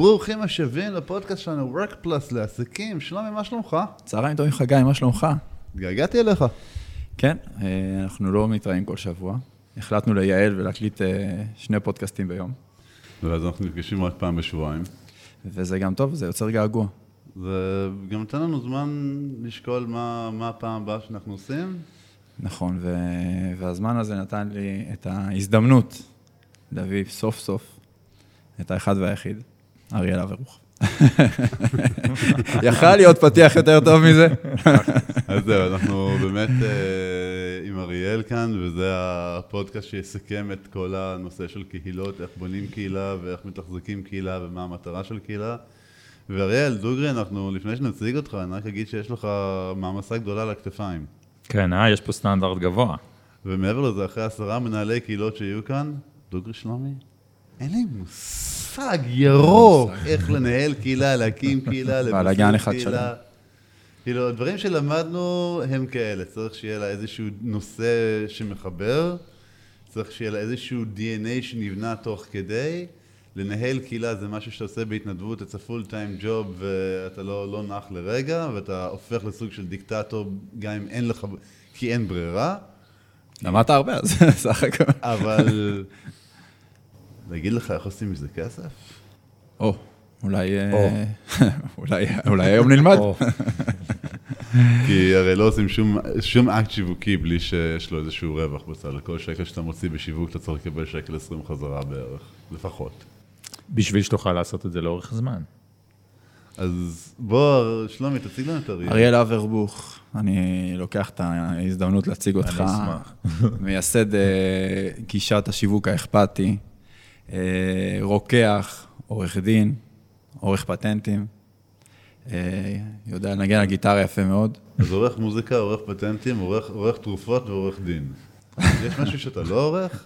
ברוכים השבים לפודקאסט שלנו, Work Plus לעסקים. שלומי, מה שלומך? צהריים טובים, חגי, מה שלומך? התגעגעתי אליך. כן, אה, אנחנו לא מתראים כל שבוע. החלטנו לייעל ולהקליט אה, שני פודקאסטים ביום. ואז אנחנו נפגשים רק פעם בשבועיים. וזה גם טוב, זה יוצר געגוע. זה גם נותן לנו זמן לשקול מה, מה הפעם הבאה שאנחנו עושים. נכון, ו... והזמן הזה נתן לי את ההזדמנות להביא סוף סוף את האחד והיחיד, אריאל אברוך. יכל להיות פתיח יותר טוב מזה. אז זהו, אנחנו באמת אה, עם אריאל כאן, וזה הפודקאסט שיסכם את כל הנושא של קהילות, איך בונים קהילה ואיך מתחזקים קהילה ומה המטרה של קהילה. ואריאל, דוגרי, אנחנו, לפני שנציג אותך, אני רק אגיד שיש לך מעמסה גדולה על הכתפיים. כן, אה, יש פה סטנדרט גבוה. ומעבר לזה, אחרי עשרה מנהלי קהילות שיהיו כאן, דוגרי שלומי, אין לי מושג ירוק איך לנהל קהילה, להקים קהילה, אחד שלם. כאילו, הדברים שלמדנו הם כאלה, צריך שיהיה לה איזשהו נושא שמחבר, צריך שיהיה לה איזשהו DNA שנבנה תוך כדי. לנהל קהילה זה משהו שאתה עושה בהתנדבות, it's a full time job ואתה לא, לא נח לרגע, ואתה הופך לסוג של דיקטטור גם אם אין לך, כי אין ברירה. למדת הרבה, אז סך הכל. אבל להגיד לך איך עושים מזה כסף? או, אולי, אה, אולי, אולי היום נלמד. כי הרי לא עושים שום, שום אקט שיווקי בלי שיש לו איזשהו רווח בצד. לכל שקל שאתה מוציא בשיווק אתה צריך לקבל שקל 20 חזרה בערך, לפחות. בשביל שתוכל לעשות את זה לאורך זמן. אז בוא, שלומי, תציג לנו את אריאל. אריאל אברבוך, אני לוקח את ההזדמנות להציג אותך. אני אשמח. מייסד אה, גישת השיווק האכפתי, רוקח, עורך דין, עורך פטנטים, אה, יודע לנגן על גיטרה יפה מאוד. אז עורך מוזיקה, עורך פטנטים, עורך, עורך תרופות ועורך דין. יש משהו שאתה לא עורך?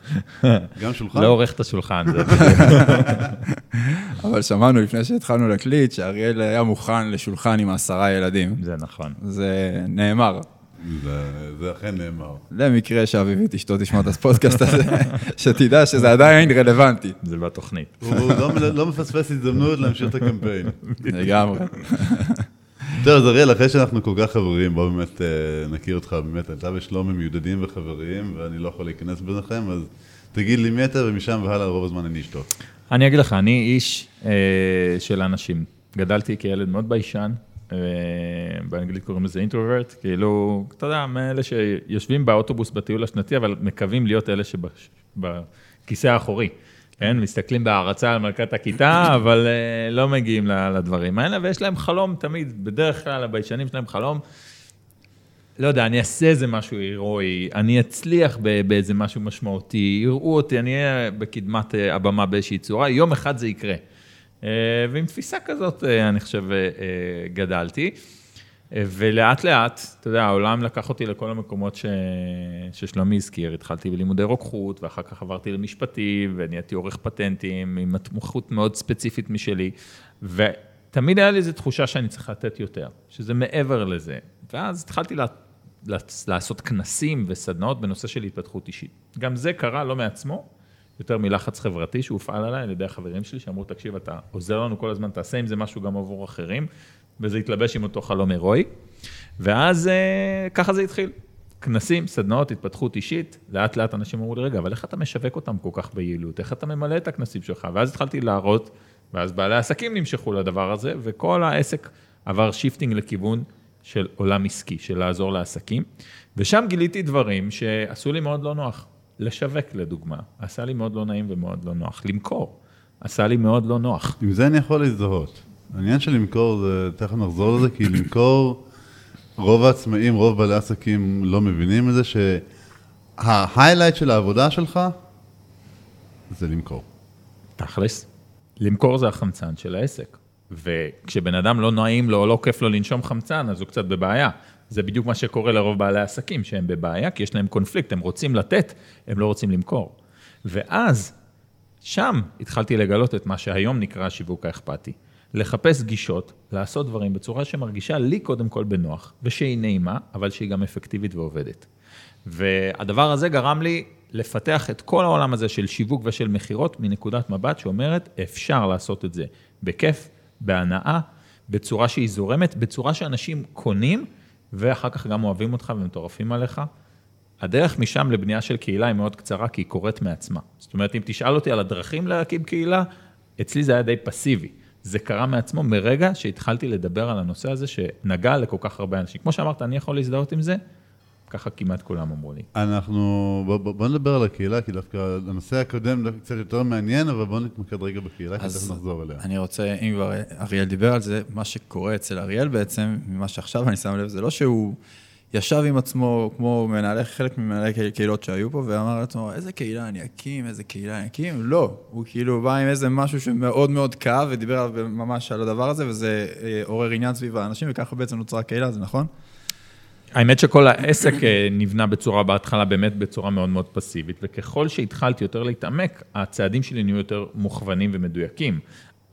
גם שולחן? לא עורך את השולחן, זה אבל שמענו לפני שהתחלנו להקליט שאריאל היה מוכן לשולחן עם עשרה ילדים. זה נכון. זה נאמר. זה, אכן נאמר. למקרה שאביבית אשתו תשמע את הפודקאסט הזה, שתדע שזה עדיין רלוונטי. זה בתוכנית. הוא לא, לא מפספס הזדמנות להמשיך את הקמפיין. לגמרי. טוב, אז אריאל, אחרי שאנחנו כל כך חברים, בוא באמת אה, נכיר אותך, באמת, אתה ושלומי מיודדים וחברים, ואני לא יכול להיכנס ביניכם, אז תגיד לי מי אתה, ומשם והלאה רוב הזמן אני אשתו. אני אגיד לך, אני איש אה, של אנשים. גדלתי כילד מאוד ביישן, באנגלית קוראים לזה אינטרוברט, כאילו, אתה יודע, מאלה שיושבים באוטובוס בטיול השנתי, אבל מקווים להיות אלה שבכיסא האחורי. כן, מסתכלים בהערצה על מלכת הכיתה, אבל אה, לא מגיעים לדברים האלה, ויש להם חלום תמיד, בדרך כלל הביישנים שלהם חלום. לא יודע, אני אעשה איזה משהו הירואי, אני אצליח באיזה משהו משמעותי, יראו אותי, אני אהיה בקדמת אה, הבמה באיזושהי צורה, יום אחד זה יקרה. אה, ועם תפיסה כזאת, אה, אני חושב, אה, גדלתי. ולאט לאט, אתה יודע, העולם לקח אותי לכל המקומות ש... ששלומי הזכיר. התחלתי בלימודי רוקחות, ואחר כך עברתי למשפטים, ונהייתי עורך פטנטים, עם התמחות מאוד ספציפית משלי. ותמיד היה לי איזו תחושה שאני צריך לתת יותר, שזה מעבר לזה. ואז התחלתי לה... לעשות כנסים וסדנאות בנושא של התפתחות אישית. גם זה קרה לא מעצמו, יותר מלחץ חברתי שהופעל עליי על ידי החברים שלי, שאמרו, תקשיב, אתה עוזר לנו כל הזמן, תעשה עם זה משהו גם עבור אחרים, וזה התלבש עם אותו חלום הירואי. ואז אה, ככה זה התחיל. כנסים, סדנאות, התפתחות אישית, לאט לאט אנשים אמרו לי, רגע, אבל איך אתה משווק אותם כל כך ביעילות? איך אתה ממלא את הכנסים שלך? ואז התחלתי להראות, ואז בעלי עסקים נמשכו לדבר הזה, וכל העסק עבר shifting לכיוון של עולם עסקי, של לעזור לעסקים. ושם גיליתי דברים שעשו לי מאוד לא נוח. לשווק, לדוגמה, עשה לי מאוד לא נעים ומאוד לא נוח. למכור, עשה לי מאוד לא נוח. עם זה אני יכול להזדהות. העניין של למכור זה, תכף נחזור לזה, כי למכור, רוב העצמאים, רוב בעלי העסקים לא מבינים את זה, שה highlight של העבודה שלך זה למכור. תכלס, למכור זה החמצן של העסק. וכשבן אדם לא נעים לו או לא כיף לו לנשום חמצן, אז הוא קצת בבעיה. זה בדיוק מה שקורה לרוב בעלי העסקים, שהם בבעיה, כי יש להם קונפליקט, הם רוצים לתת, הם לא רוצים למכור. ואז, שם התחלתי לגלות את מה שהיום נקרא השיווק האכפתי. לחפש גישות, לעשות דברים בצורה שמרגישה לי קודם כל בנוח, ושהיא נעימה, אבל שהיא גם אפקטיבית ועובדת. והדבר הזה גרם לי לפתח את כל העולם הזה של שיווק ושל מכירות מנקודת מבט שאומרת, אפשר לעשות את זה בכיף, בהנאה, בצורה שהיא זורמת, בצורה שאנשים קונים, ואחר כך גם אוהבים אותך ומטורפים עליך. הדרך משם לבנייה של קהילה היא מאוד קצרה, כי היא קורית מעצמה. זאת אומרת, אם תשאל אותי על הדרכים להקים קהילה, אצלי זה היה די פסיבי. זה קרה מעצמו מרגע שהתחלתי לדבר על הנושא הזה, שנגע לכל כך הרבה אנשים. כמו שאמרת, אני יכול להזדהות עם זה, ככה כמעט כולם אמרו לי. אנחנו, בוא, בוא נדבר על הקהילה, כי דווקא הנושא הקודם קצת יותר מעניין, אבל בואו נתמקד רגע בקהילה, כי תכף נחזור אליה. אני רוצה, אם כבר אריאל דיבר על זה, מה שקורה אצל אריאל בעצם, ממה שעכשיו אני שם לב, זה לא שהוא ישב עם עצמו, כמו מנהלי, חלק ממנהלי קהילות שהיו פה, ואמר לעצמו, איזה קהילה אני אקים, איזה קהילה אני אקים, לא. הוא כאילו בא עם איזה משהו שמאוד מאוד כאב, ודיבר ממש על הדבר הזה, וזה אה, עורר עניין סביב האנשים, וככה בעצם נוצרה הקהילה, זה נכון? האמת שכל העסק אה, נבנה בצורה, בהתחלה באמת בצורה מאוד מאוד פסיבית, וככל שהתחלתי יותר להתעמק, הצעדים שלי נהיו יותר מוכוונים ומדויקים.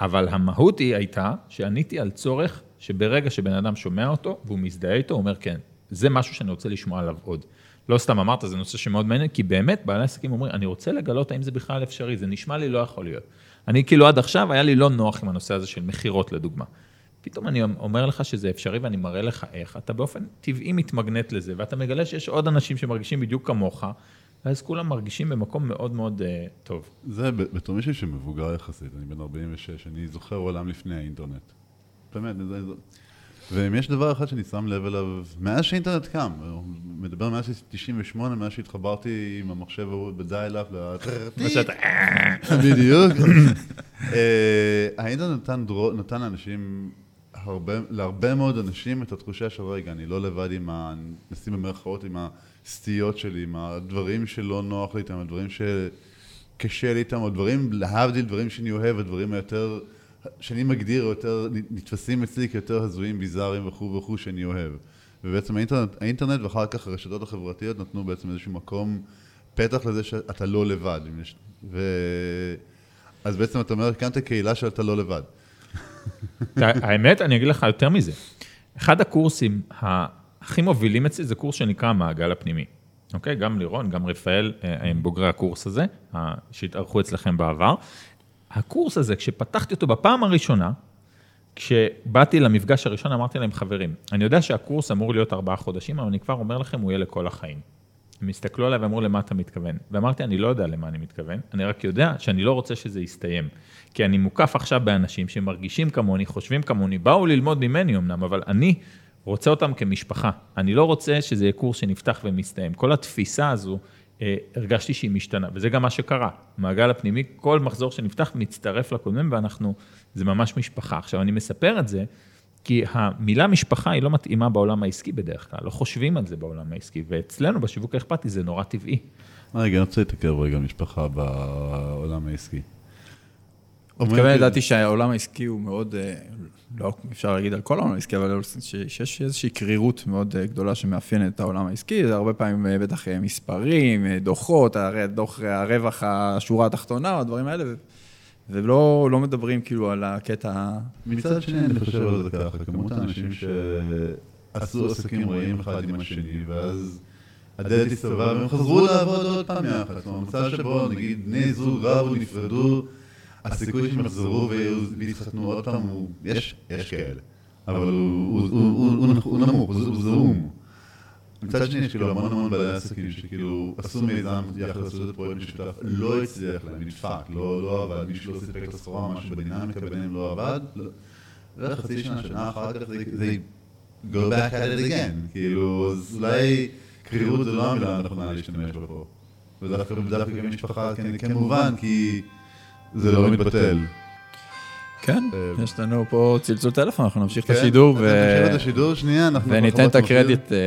אבל המהות היא הייתה שעניתי על צורך שברגע שבן אדם שומע אותו והוא מזדהה איתו, הוא אומר כן, זה משהו שאני רוצה לשמוע עליו עוד. לא סתם אמרת, זה נושא שמאוד מעניין, כי באמת בעלי עסקים אומרים, אני רוצה לגלות האם זה בכלל אפשרי, זה נשמע לי לא יכול להיות. אני כאילו עד עכשיו, היה לי לא נוח עם הנושא הזה של מכירות לדוגמה. פתאום אני אומר לך שזה אפשרי ואני מראה לך איך, אתה באופן טבעי מתמגנט לזה, ואתה מגלה שיש עוד אנשים שמרגישים בדיוק כמוך, ואז כולם מרגישים במקום מאוד מאוד uh, טוב. זה בתור מישהו שמבוגר יחסית, אני בן 46, אני זוכר עולם לפני האינטרנט. באמת, זה. ואם יש דבר אחד שאני שם לב אליו, מאז שהאינטרנט קם, מדבר מאז 98, מאז שהתחברתי עם המחשב ההוא בדיילאפ, בדיוק. אה, האינטרנט נתן לאנשים הרבה, להרבה מאוד אנשים את התחושה של רגע, אני לא לבד עם ה... נשים במרכאות עם הסטיות שלי, עם הדברים שלא נוח לי איתם, הדברים שקשה לי איתם, הדברים, להבדיל, דברים שאני אוהב, הדברים היותר, שאני מגדיר יותר, נתפסים אצלי כיותר הזויים, ביזאריים וכו' וכו' שאני אוהב. ובעצם האינטרנט, האינטרנט ואחר כך הרשתות החברתיות נתנו בעצם איזשהו מקום, פתח לזה שאתה לא לבד. ו... אז בעצם אתה אומר, הקמת קהילה שאתה לא לבד. האמת, אני אגיד לך יותר מזה. אחד הקורסים הכי מובילים אצלי זה קורס שנקרא המעגל הפנימי. אוקיי? גם לירון, גם רפאל אה, הם בוגרי הקורס הזה, שהתארחו אצלכם בעבר. הקורס הזה, כשפתחתי אותו בפעם הראשונה, כשבאתי למפגש הראשון, אמרתי להם, חברים, אני יודע שהקורס אמור להיות ארבעה חודשים, אבל אני כבר אומר לכם, הוא יהיה לכל החיים. הם הסתכלו עליי ואמרו, למה אתה מתכוון? ואמרתי, אני לא יודע למה אני מתכוון, אני רק יודע שאני לא רוצה שזה יסתיים. כי אני מוקף עכשיו באנשים שמרגישים כמוני, חושבים כמוני, באו ללמוד ממני אמנם, אבל אני רוצה אותם כמשפחה. אני לא רוצה שזה יהיה קורס שנפתח ומסתיים. כל התפיסה הזו, אה, הרגשתי שהיא משתנה, וזה גם מה שקרה. מעגל הפנימי, כל מחזור שנפתח מצטרף לקודמים, ואנחנו, זה ממש משפחה. עכשיו, אני מספר את זה, כי המילה משפחה היא לא מתאימה בעולם העסקי בדרך כלל, לא חושבים על זה בעולם העסקי, ואצלנו בשיווק האכפתי זה נורא טבעי. רגע, אני רוצה להתעכב רגע משפחה בעולם העסקי. מתכוון לדעתי שהעולם העסקי הוא מאוד, אה, לא אפשר להגיד על כל העולם העסקי, אבל שיש איזושהי קרירות מאוד אה, גדולה שמאפיינת את העולם העסקי, זה הרבה פעמים אה, בטח מספרים, דוחות, דוח הרווח, השורה התחתונה, הדברים האלה, ולא לא מדברים כאילו על הקטע... מצד שני, אני חושב על זה ככה, כמות האנשים שעשו עסקים רעים אחד עם השני, ואז הדלת הסתובבה והם חזרו לעבוד עוד פעם יחד. זאת אומרת, מצב שבו נגיד בני זוג רבו, נפרדו, הסיכוי שהם יחזרו ויתחתנו עוד פעם, יש כאלה, אבל הוא נמוך, הוא זעום. מצד שני, יש כאילו המון המון בעלי עסקים שכאילו עשו מיזם יחד, עשו את פרויקט משותף, לא הצליח להם, נדפק, לא, לא עבד, מישהו לא סיפק את הסחורה, משהו בדינמיקה ביניהם לא עבד, וחצי שנה, שנה אחר כך זה go back at it again, כאילו, אז אולי קרירות זה לא המילה הנכונה להשתמש בה פה. ודווקא גם משפחה כמובן, כי זה לא מתבטל. כן, אה, יש לנו פה צלצול טלפון, אנחנו נמשיך את כן, השידור. נמשיך את השידור, שנייה, אנחנו... וניתן את הקרדיט, אה,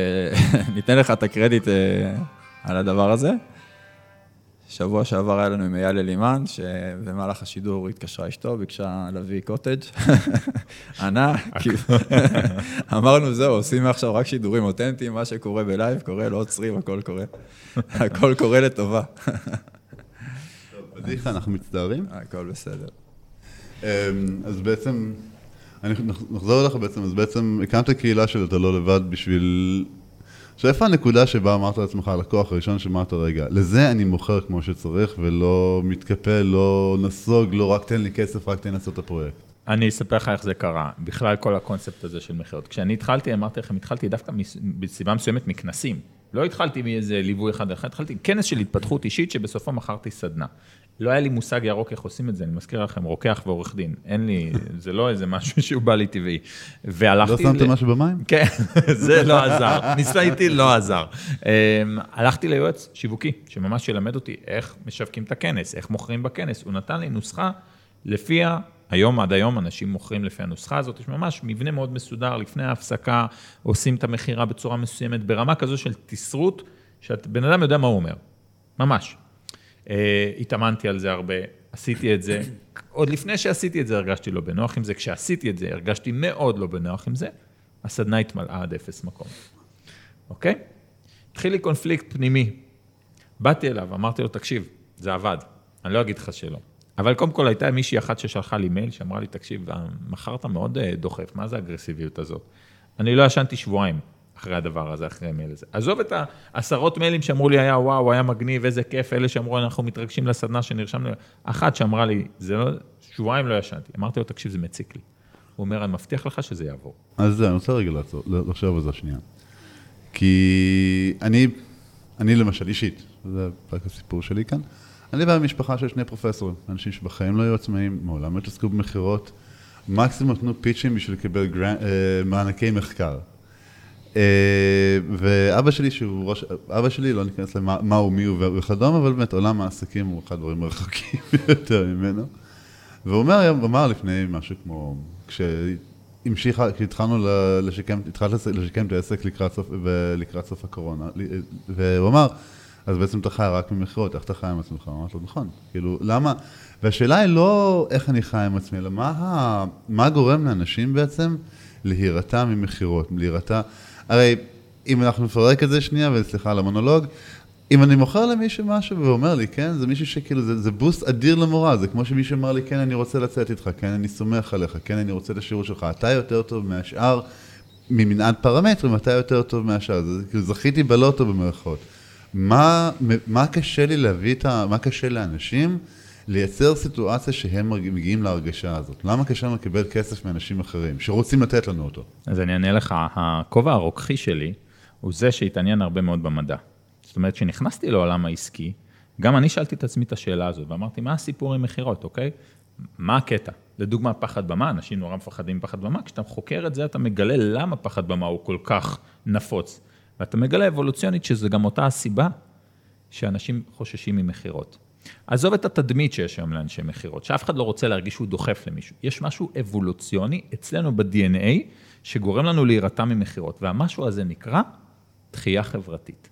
ניתן לך את הקרדיט אה, על הדבר הזה. שבוע שעבר היה לנו עם אייל אלימן, שבמהלך השידור התקשרה אשתו, ביקשה להביא קוטג', ענה, אמרנו, זהו, עושים מעכשיו רק שידורים אותנטיים, מה שקורה בלייב קורה, לא עוצרים, הכל קורה. הכל קורה לטובה. בדיחה, אנחנו מצטערים. הכל בסדר. אמ, אז בעצם, אני נחזור אליך בעצם, אז בעצם הקמת קהילה של אתה לא לבד בשביל עכשיו, איפה הנקודה שבה אמרת לעצמך, הלקוח הראשון שאמרת, רגע, לזה אני מוכר כמו שצריך, ולא מתקפל, לא נסוג, לא רק תן לי כסף, רק תן לעשות את הפרויקט. אני אספר לך איך זה קרה, בכלל כל הקונספט הזה של מכירות. כשאני התחלתי, אמרתי לכם, התחלתי דווקא בסיבה מסוימת מכנסים. לא התחלתי מאיזה ליווי אחד אחד, התחלתי כנס של התפתחות אישית שבסופו מכרתי סדנה. לא היה לי מושג ירוק איך עושים את זה, אני מזכיר לכם, רוקח ועורך דין. אין לי, זה לא איזה משהו שהוא בא לי טבעי. והלכתי... לא שמתם משהו במים? כן, זה לא עזר. ניסיתי, לא עזר. אמ, הלכתי ליועץ שיווקי, שממש ילמד אותי איך משווקים את הכנס, איך מוכרים בכנס. הוא נתן לי נוסחה לפיה היום, עד היום, אנשים מוכרים לפי הנוסחה הזאת, יש ממש מבנה מאוד מסודר, לפני ההפסקה עושים את המכירה בצורה מסוימת, ברמה כזו של תסרות, שבן אדם יודע מה הוא אומר, ממש. Uh, התאמנתי על זה הרבה, עשיתי את זה. עוד לפני שעשיתי את זה הרגשתי לא בנוח עם זה, כשעשיתי את זה הרגשתי מאוד לא בנוח עם זה, הסדנה התמלאה עד אפס מקום, אוקיי? התחיל לי קונפליקט פנימי. באתי אליו, אמרתי לו, תקשיב, זה עבד, אני לא אגיד לך שלא. אבל קודם כל הייתה מישהי אחת ששלחה לי מייל, שאמרה לי, תקשיב, מכרת מאוד אה, דוחף, מה זה האגרסיביות הזאת? אני לא ישנתי שבועיים אחרי הדבר הזה, אחרי המייל הזה. עזוב את העשרות מיילים שאמרו לי, היה וואו, היה מגניב, איזה כיף, אלה שאמרו, אנחנו מתרגשים לסדנה שנרשמנו, אחת שאמרה לי, זה לא, שבועיים לא ישנתי. אמרתי לו, תקשיב, זה מציק לי. הוא אומר, אני מבטיח לך שזה יעבור. אז אני רוצה רגע לחשוב על זה שנייה. כי אני, אני למשל אישית, זה רק הסיפור שלי כאן, אני בא ממשפחה של שני פרופסורים, אנשים שבחיים לא היו עצמאים, מעולם לא התעסקו במכירות, מקסימום נתנו פיצ'ים בשביל לקבל גרנ... אה, מענקי מחקר. אה, ואבא שלי, שהוא ראש, אבא שלי, לא ניכנס למה הוא, מי הוא וכדומה, אבל באמת עולם העסקים הוא אחד הדברים הרחוקים יותר ממנו. והוא אומר, אמר לפני משהו כמו, כשהמשיכה, כשהתחלנו לשקם, התחלת לשקם את העסק לקראת סוף, לקראת סוף הקורונה, והוא אמר, אז בעצם אתה חי רק ממכירות, איך אתה חי עם עצמך? אמרתי לו, נכון. כאילו, למה? והשאלה היא לא איך אני חי עם עצמי, אלא מה. מה גורם לאנשים בעצם להירתע ממכירות, להירתע... הרי אם אנחנו נפרק את זה שנייה, וסליחה על המונולוג, אם אני מוכר למישהו משהו ואומר לי, כן, זה מישהו שכאילו, זה, זה בוסט אדיר למורה, זה כמו שמישהו אמר לי, כן, אני רוצה לצאת איתך, כן, אני סומך עליך, כן, אני רוצה את השירות שלך, אתה יותר טוב מהשאר, ממנעד פרמטרים, אתה יותר טוב מהשאר, זה כאילו זכיתי בלוטו במרכאות. מה, מה קשה לי להביא את ה... מה קשה לאנשים לייצר סיטואציה שהם מגיעים להרגשה הזאת? למה קשה לנו לקבל כסף מאנשים אחרים שרוצים לתת לנו אותו? אז אני אענה לך, הכובע הרוקחי שלי הוא זה שהתעניין הרבה מאוד במדע. זאת אומרת, כשנכנסתי לעולם העסקי, גם אני שאלתי את עצמי את השאלה הזאת, ואמרתי, מה הסיפור עם מכירות, אוקיי? מה הקטע? לדוגמה, פחד במה, אנשים נורא מפחדים מפחד במה, כשאתה חוקר את זה, אתה מגלה למה פחד במה הוא כל כך נפוץ. ואתה מגלה אבולוציונית שזה גם אותה הסיבה שאנשים חוששים ממכירות. עזוב את התדמית שיש היום לאנשי מכירות, שאף אחד לא רוצה להרגיש שהוא דוחף למישהו. יש משהו אבולוציוני אצלנו ב-DNA שגורם לנו להירתע ממכירות, והמשהו הזה נקרא דחייה חברתית.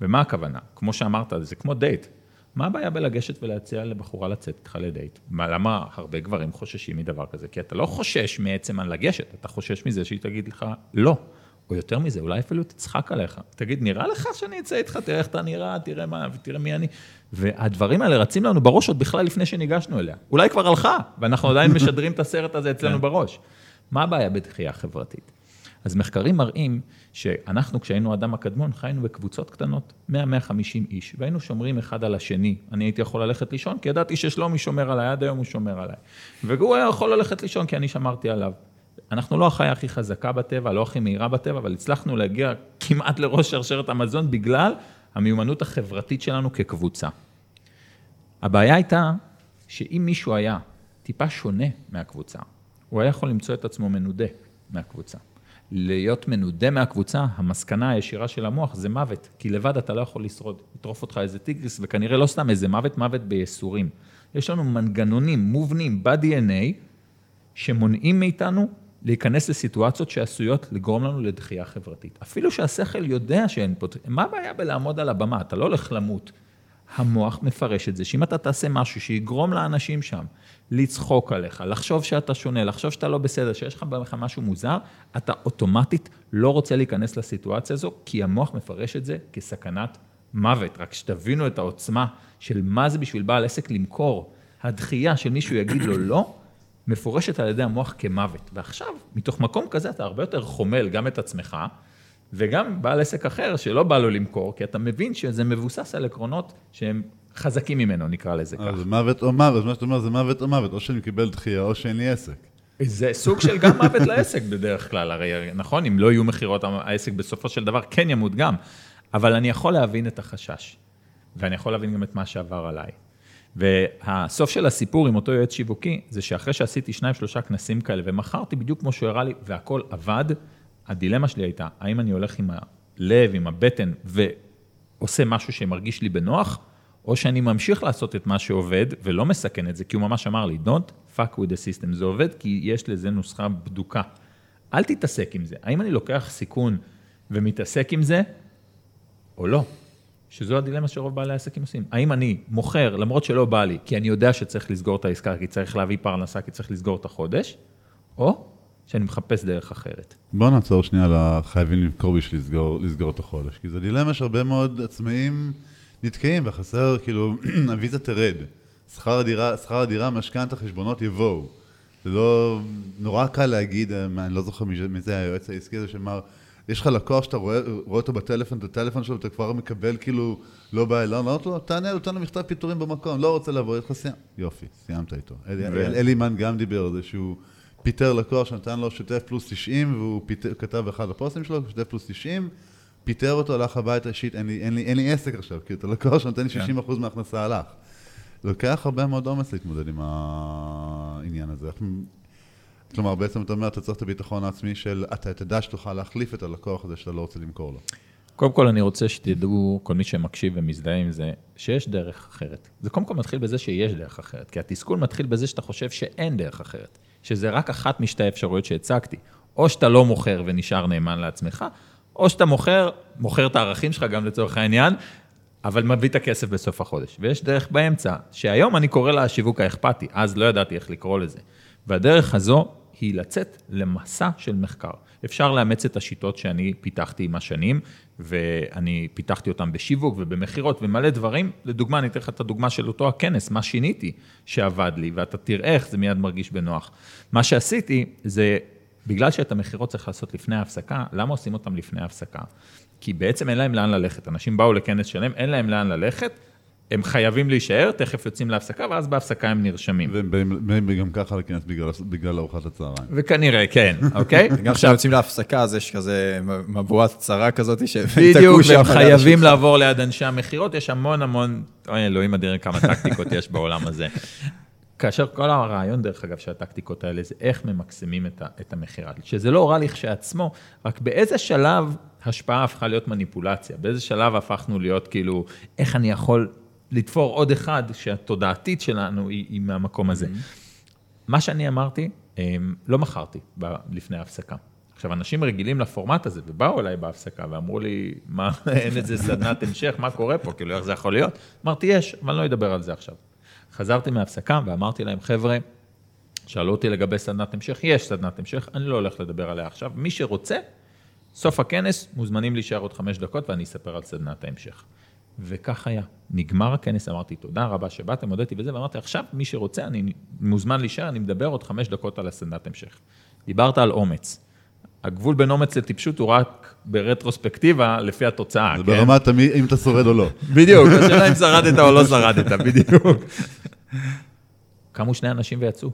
ומה הכוונה? כמו שאמרת, זה כמו דייט. מה הבעיה בלגשת ולהציע לבחורה לצאת איתך לדייט? מה, למה הרבה גברים חוששים מדבר כזה? כי אתה לא חושש מעצם הלגשת, אתה חושש מזה שהיא תגיד לך לא. או יותר מזה, אולי אפילו תצחק עליך. תגיד, נראה לך שאני אצא איתך, תראה איך אתה נראה, תראה מה, ותראה מי אני. והדברים האלה רצים לנו בראש עוד בכלל לפני שניגשנו אליה. אולי כבר הלכה, ואנחנו עדיין משדרים את הסרט הזה אצלנו כן. בראש. מה הבעיה בדחייה חברתית? אז מחקרים מראים שאנחנו, כשהיינו אדם הקדמון, חיינו בקבוצות קטנות, 100-150 איש, והיינו שומרים אחד על השני. אני הייתי יכול ללכת לישון, כי ידעתי ששלומי שומר עליי, עד היום הוא שומר עליי. והוא היה יכול ללכת לישון, כי אני שמרתי עליו. אנחנו לא החיה הכי חזקה בטבע, לא הכי מהירה בטבע, אבל הצלחנו להגיע כמעט לראש שרשרת המזון בגלל המיומנות החברתית שלנו כקבוצה. הבעיה הייתה שאם מישהו היה טיפה שונה מהקבוצה, הוא היה יכול למצוא את עצמו מנודה מהקבוצה. להיות מנודה מהקבוצה, המסקנה הישירה של המוח זה מוות, כי לבד אתה לא יכול לשרוד. יטרוף אותך איזה טיגריס, וכנראה לא סתם איזה מוות, מוות בייסורים. יש לנו מנגנונים מובנים ב-DNA שמונעים מאיתנו להיכנס לסיטואציות שעשויות לגרום לנו לדחייה חברתית. אפילו שהשכל יודע שאין פה... מה הבעיה בלעמוד על הבמה? אתה לא הולך למות. המוח מפרש את זה, שאם אתה תעשה משהו שיגרום לאנשים שם לצחוק עליך, לחשוב שאתה שונה, לחשוב שאתה לא בסדר, שיש לך בך משהו מוזר, אתה אוטומטית לא רוצה להיכנס לסיטואציה הזו, כי המוח מפרש את זה כסכנת מוות. רק שתבינו את העוצמה של מה זה בשביל בעל עסק למכור. הדחייה של מישהו יגיד לו לא, מפורשת על ידי המוח כמוות. ועכשיו, מתוך מקום כזה אתה הרבה יותר חומל גם את עצמך, וגם בעל עסק אחר שלא בא לו למכור, כי אתה מבין שזה מבוסס על עקרונות שהם חזקים ממנו, נקרא לזה ככה. אז מוות או מוות, מה שאתה אומר זה מוות או מוות, או שאני מקבל דחייה או שאין לי עסק. זה סוג של גם מוות לעסק בדרך כלל, הרי נכון, אם לא יהיו מכירות, העסק בסופו של דבר כן ימות גם, אבל אני יכול להבין את החשש, ואני יכול להבין גם את מה שעבר עליי. והסוף של הסיפור עם אותו יועץ שיווקי, זה שאחרי שעשיתי שניים, שלושה כנסים כאלה, ומכרתי בדיוק כמו שהוא הראה לי, והכל עבד, הדילמה שלי הייתה, האם אני הולך עם הלב, עם הבטן, ועושה משהו שמרגיש לי בנוח, או שאני ממשיך לעשות את מה שעובד, ולא מסכן את זה, כי הוא ממש אמר לי, Don't fuck with the system, זה עובד כי יש לזה נוסחה בדוקה. אל תתעסק עם זה. האם אני לוקח סיכון ומתעסק עם זה, או לא? שזו הדילמה שרוב בעלי העסקים עושים. האם אני מוכר, למרות שלא בא לי, כי אני יודע שצריך לסגור את העסקה, כי צריך להביא פרנסה, כי צריך לסגור את החודש, או שאני מחפש דרך אחרת. בוא נעצור שנייה על החייבים למכור בשביל לסגור, לסגור את החודש, כי זו דילמה שהרבה מאוד עצמאים נתקעים וחסר, כאילו, הוויזה תרד. שכר הדירה, שכר הדירה, משכנתה, חשבונות יבואו. זה לא, נורא קל להגיד, אה, אני לא זוכר מי זה היועץ העסקי הזה שאמר, יש לך לקוח שאתה רואה, רואה אותו בטלפון, את הטלפון שלו, ואתה כבר מקבל כאילו, לא בא אליו, לא אותו, תענה לו, תן לו מכתב פיטורים במקום, לא רוצה לבוא איתך, סיימת. יופי, סיימת איתו. אלי מן גם דיבר על זה שהוא פיטר לקוח שנתן לו שוטף פלוס 90, והוא פיטר, כתב באחד הפוסטים שלו, שוטף פלוס 90, פיטר אותו, הלך הביתה, shit, אין לי, אין לי, אין לי עסק עכשיו, כי אותו לקוח שנותן לי 60% כן. מההכנסה הלך. לוקח הרבה מאוד אומץ להתמודד עם העניין הזה. כלומר, בעצם אתה אומר, אתה צריך את הביטחון העצמי של, אתה תדע שתוכל להחליף את הלקוח הזה שאתה לא רוצה למכור לו. קודם כל, אני רוצה שתדעו, כל מי שמקשיב ומזדהה עם זה, שיש דרך אחרת. זה קודם כל מתחיל בזה שיש דרך אחרת, כי התסכול מתחיל בזה שאתה חושב שאין דרך אחרת, שזה רק אחת משתי האפשרויות שהצגתי. או שאתה לא מוכר ונשאר נאמן לעצמך, או שאתה מוכר, מוכר את הערכים שלך גם לצורך העניין, אבל מביא את הכסף בסוף החודש. ויש דרך באמצע, שהיום אני קורא לה השיווק האכפתי, אז לא ידעתי איך לקרוא לזה. והדרך הזו היא לצאת למסע של מחקר. אפשר לאמץ את השיטות שאני פיתחתי עם השנים, ואני פיתחתי אותן בשיווק ובמכירות ומלא דברים. לדוגמה, אני אתן לך את הדוגמה של אותו הכנס, מה שיניתי שעבד לי, ואתה תראה איך זה מיד מרגיש בנוח. מה שעשיתי זה, בגלל שאת המכירות צריך לעשות לפני ההפסקה, למה עושים אותן לפני ההפסקה? כי בעצם אין להם לאן ללכת. אנשים באו לכנס שלם, אין להם לאן ללכת, הם חייבים להישאר, תכף יוצאים להפסקה, ואז בהפסקה הם נרשמים. והם גם ככה לכנס בגלל, ארוחת הצהריים. וכנראה, כן, אוקיי? גם כשהם יוצאים להפסקה, אז יש כזה מבואת צרה כזאת, שהם בדיוק, והם חייבים לעבור ליד אנשי המכירות, יש המון המון, אוי אלוהים אדירים כמה טקטיקות יש בעולם הזה. כאשר כל הרעיון, דרך אגב, של הטקטיקות האלה, זה איך ממקסמים את המכירה. שזה לא רע לכשעצמו, רק באיזה שלב השפעה הפכה להיות מניפולציה, באיזה שלב הפכנו להיות כאילו, איך אני יכול לתפור עוד אחד שהתודעתית שלנו היא, היא מהמקום הזה. Mm-hmm. מה שאני אמרתי, אמ, לא מכרתי לפני ההפסקה. עכשיו, אנשים רגילים לפורמט הזה, ובאו אליי בהפסקה ואמרו לי, מה, אין איזה סדנת המשך, מה קורה פה, כאילו, איך זה יכול להיות? אמרתי, יש, אבל אני לא אדבר על זה עכשיו. חזרתי מההפסקה ואמרתי להם, חבר'ה, שאלו אותי לגבי סדנת המשך, יש סדנת המשך, אני לא הולך לדבר עליה עכשיו. מי שרוצה, סוף הכנס, מוזמנים להישאר עוד חמש דקות ואני אספר על סדנת ההמשך. וכך היה. נגמר הכנס, אמרתי, תודה רבה שבאתם, הודיתי וזה, ואמרתי, עכשיו, מי שרוצה, אני מוזמן להישאר, אני מדבר עוד חמש דקות על הסדנת המשך. דיברת על אומץ. הגבול בין אומץ לטיפשות הוא רק ברטרוספקטיבה, לפי התוצאה, זה כן? ברמת אם אתה שורד או לא. בדיוק, השאלה אם שרדת או לא שרדת, בדיוק. קמו שני אנשים ויצאו,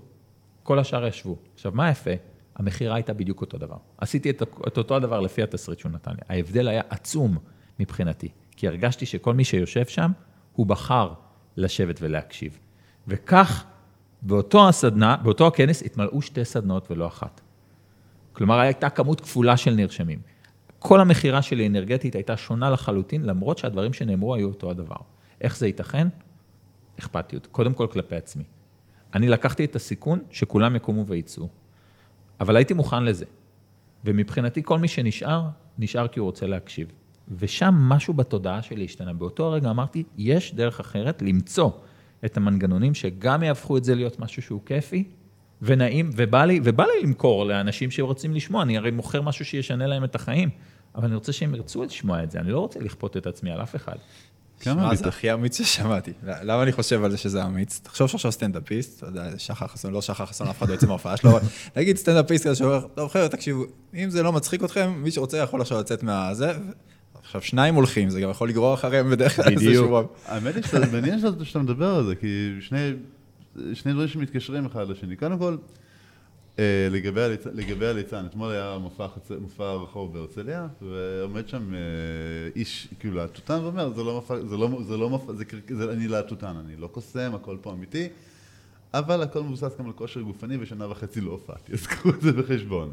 כל השאר ישבו. עכשיו, מה יפה? המכירה הייתה בדיוק אותו דבר. עשיתי את, את אותו הדבר לפי התסריט שהוא נתן לי. ההבדל היה עצום מבחינתי. כי הרגשתי שכל מי שיושב שם, הוא בחר לשבת ולהקשיב. וכך, באותו הסדנה, באותו הכנס, התמלאו שתי סדנות ולא אחת. כלומר, הייתה כמות כפולה של נרשמים. כל המכירה שלי אנרגטית הייתה שונה לחלוטין, למרות שהדברים שנאמרו היו אותו הדבר. איך זה ייתכן? אכפתיות. קודם כל כלפי עצמי. אני לקחתי את הסיכון שכולם יקומו ויצאו, אבל הייתי מוכן לזה. ומבחינתי, כל מי שנשאר, נשאר כי הוא רוצה להקשיב. ושם משהו בתודעה שלי השתנה. באותו הרגע אמרתי, יש דרך אחרת למצוא את המנגנונים שגם יהפכו את זה להיות משהו שהוא כיפי ונעים, ובא לי, ובא לי למכור לאנשים שרוצים לשמוע, אני הרי מוכר משהו שישנה להם את החיים, אבל אני רוצה שהם ירצו לשמוע את זה, אני לא רוצה לכפות את עצמי על אף אחד. כמה? זה הכי אמיץ ששמעתי. למה אני חושב על זה שזה אמיץ? תחשוב שעכשיו סטנדאפיסט, אתה יודע, שחר חסון, לא שחר חסון, אף אחד לא יוצא מההופעה שלו, נגיד סטנדאפיסט כזה שאומר, טוב חבר'ה, תקשיבו, אם זה לא מצחיק אתכם, מי שרוצה יכול עכשיו לצאת מהזה. עכשיו שניים הולכים, זה גם יכול לגרור אחריהם בדרך כלל בדיוק. איזשהו... האמת היא שזה מעניין שאתה- מדבר על זה, כי שני, שני דברים שמתקשרים אחד לשני. קודם כל, אה, לגבי, הליצ... לגבי הליצן, אתמול היה מופע, חצ... מופע רחוב בהרצליה, ועומד שם אה, איש, כאילו להטוטן, ואומר, זה לא מופע, זה לא, זה לא מופע, זה, זה, אני להטוטן, אני לא קוסם, הכל פה אמיתי, אבל הכל מבוסס גם על כושר גופני, ושנה וחצי לא הופעתי, אז קחו את זה בחשבון.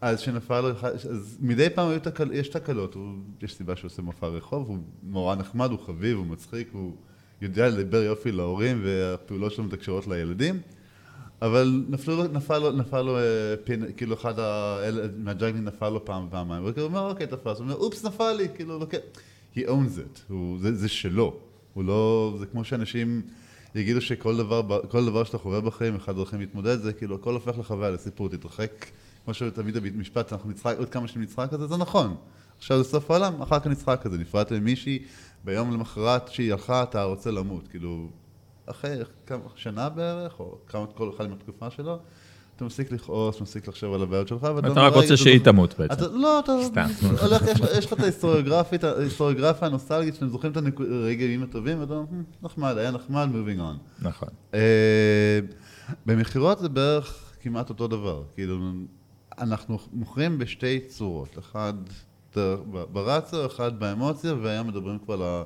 אז שנפל אז מדי פעם תקל, יש תקלות, הוא, יש סיבה שהוא עושה מופע רחוב, הוא נורא נחמד, הוא חביב, הוא מצחיק, הוא יודע לדבר יופי להורים, והפעולות שלו מתקשרות לילדים, אבל נפלו לו, נפל לו, נפל לו, אה, פין, כאילו אחד מהג'אגלים נפל לו פעם ופעמיים, הוא אומר, אוקיי, תפס, הוא אומר, אופס, נפל לי, כאילו, כן. he owns it, הוא, זה, זה שלו, הוא לא, זה כמו שאנשים יגידו שכל דבר, כל דבר שאתה חווה בחיים, אחד הדרכים להתמודד זה, כאילו, הכל הופך לחוויה, לסיפור, תתרחק, כמו שתמיד המשפט, אנחנו נצחק, עוד כמה שנצחק על זה, זה נכון. עכשיו זה סוף העולם, אחר כך נצחק על זה, נפרדת ממישהי, ביום למחרת שהיא הלכה, אתה רוצה למות, כאילו, אחרי כמה, שנה בערך, או כמה, כל אחד עם התקופה שלו, אתה מפסיק לכעוס, מפסיק לחשוב על הבעיות שלך, ואתה אתה רק רוצה שהיא תמות בעצם. לא, אתה סתם. הולך, יש, לך- את ההיסטוריוגרפיה הנוסטלגית, שאתם זוכרים את הרגעים הטובים, ואתה אומר, "Hmm, נחמד, היה נחמד, moving on. נכון. אה, במכירות זה בערך כמעט אותו דבר, כאילו, אנחנו מוכרים בשתי צורות, אחד ברציו, אחד באמוציה, והיום מדברים כבר על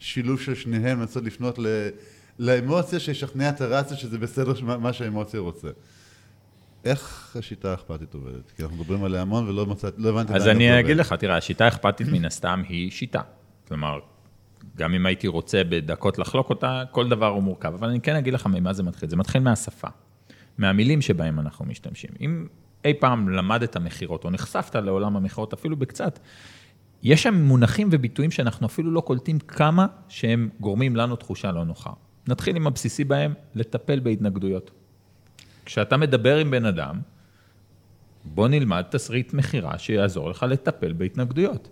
השילוב של שניהם, לנסות לפנות לאמוציה שישכנע את הרציו שזה בסדר מה שהאמוציה רוצה. איך השיטה האכפתית עובדת? כי אנחנו מדברים עליה המון ולא מצאת, לא הבנתי אז אני. אגיד לך, תראה, השיטה האכפתית מן הסתם היא שיטה. כלומר, גם אם הייתי רוצה בדקות לחלוק אותה, כל דבר הוא מורכב. אבל אני כן אגיד לך ממה זה מתחיל. זה מתחיל מהשפה, מהמילים שבהם אנחנו משתמשים. אם אי פעם למדת מכירות, או נחשפת לעולם המכירות אפילו בקצת, יש שם מונחים וביטויים שאנחנו אפילו לא קולטים כמה שהם גורמים לנו תחושה לא נוחה. נתחיל עם הבסיסי בהם, לטפל בהתנגדויות. כשאתה מדבר עם בן אדם, בוא נלמד תסריט מכירה שיעזור לך לטפל בהתנגדויות.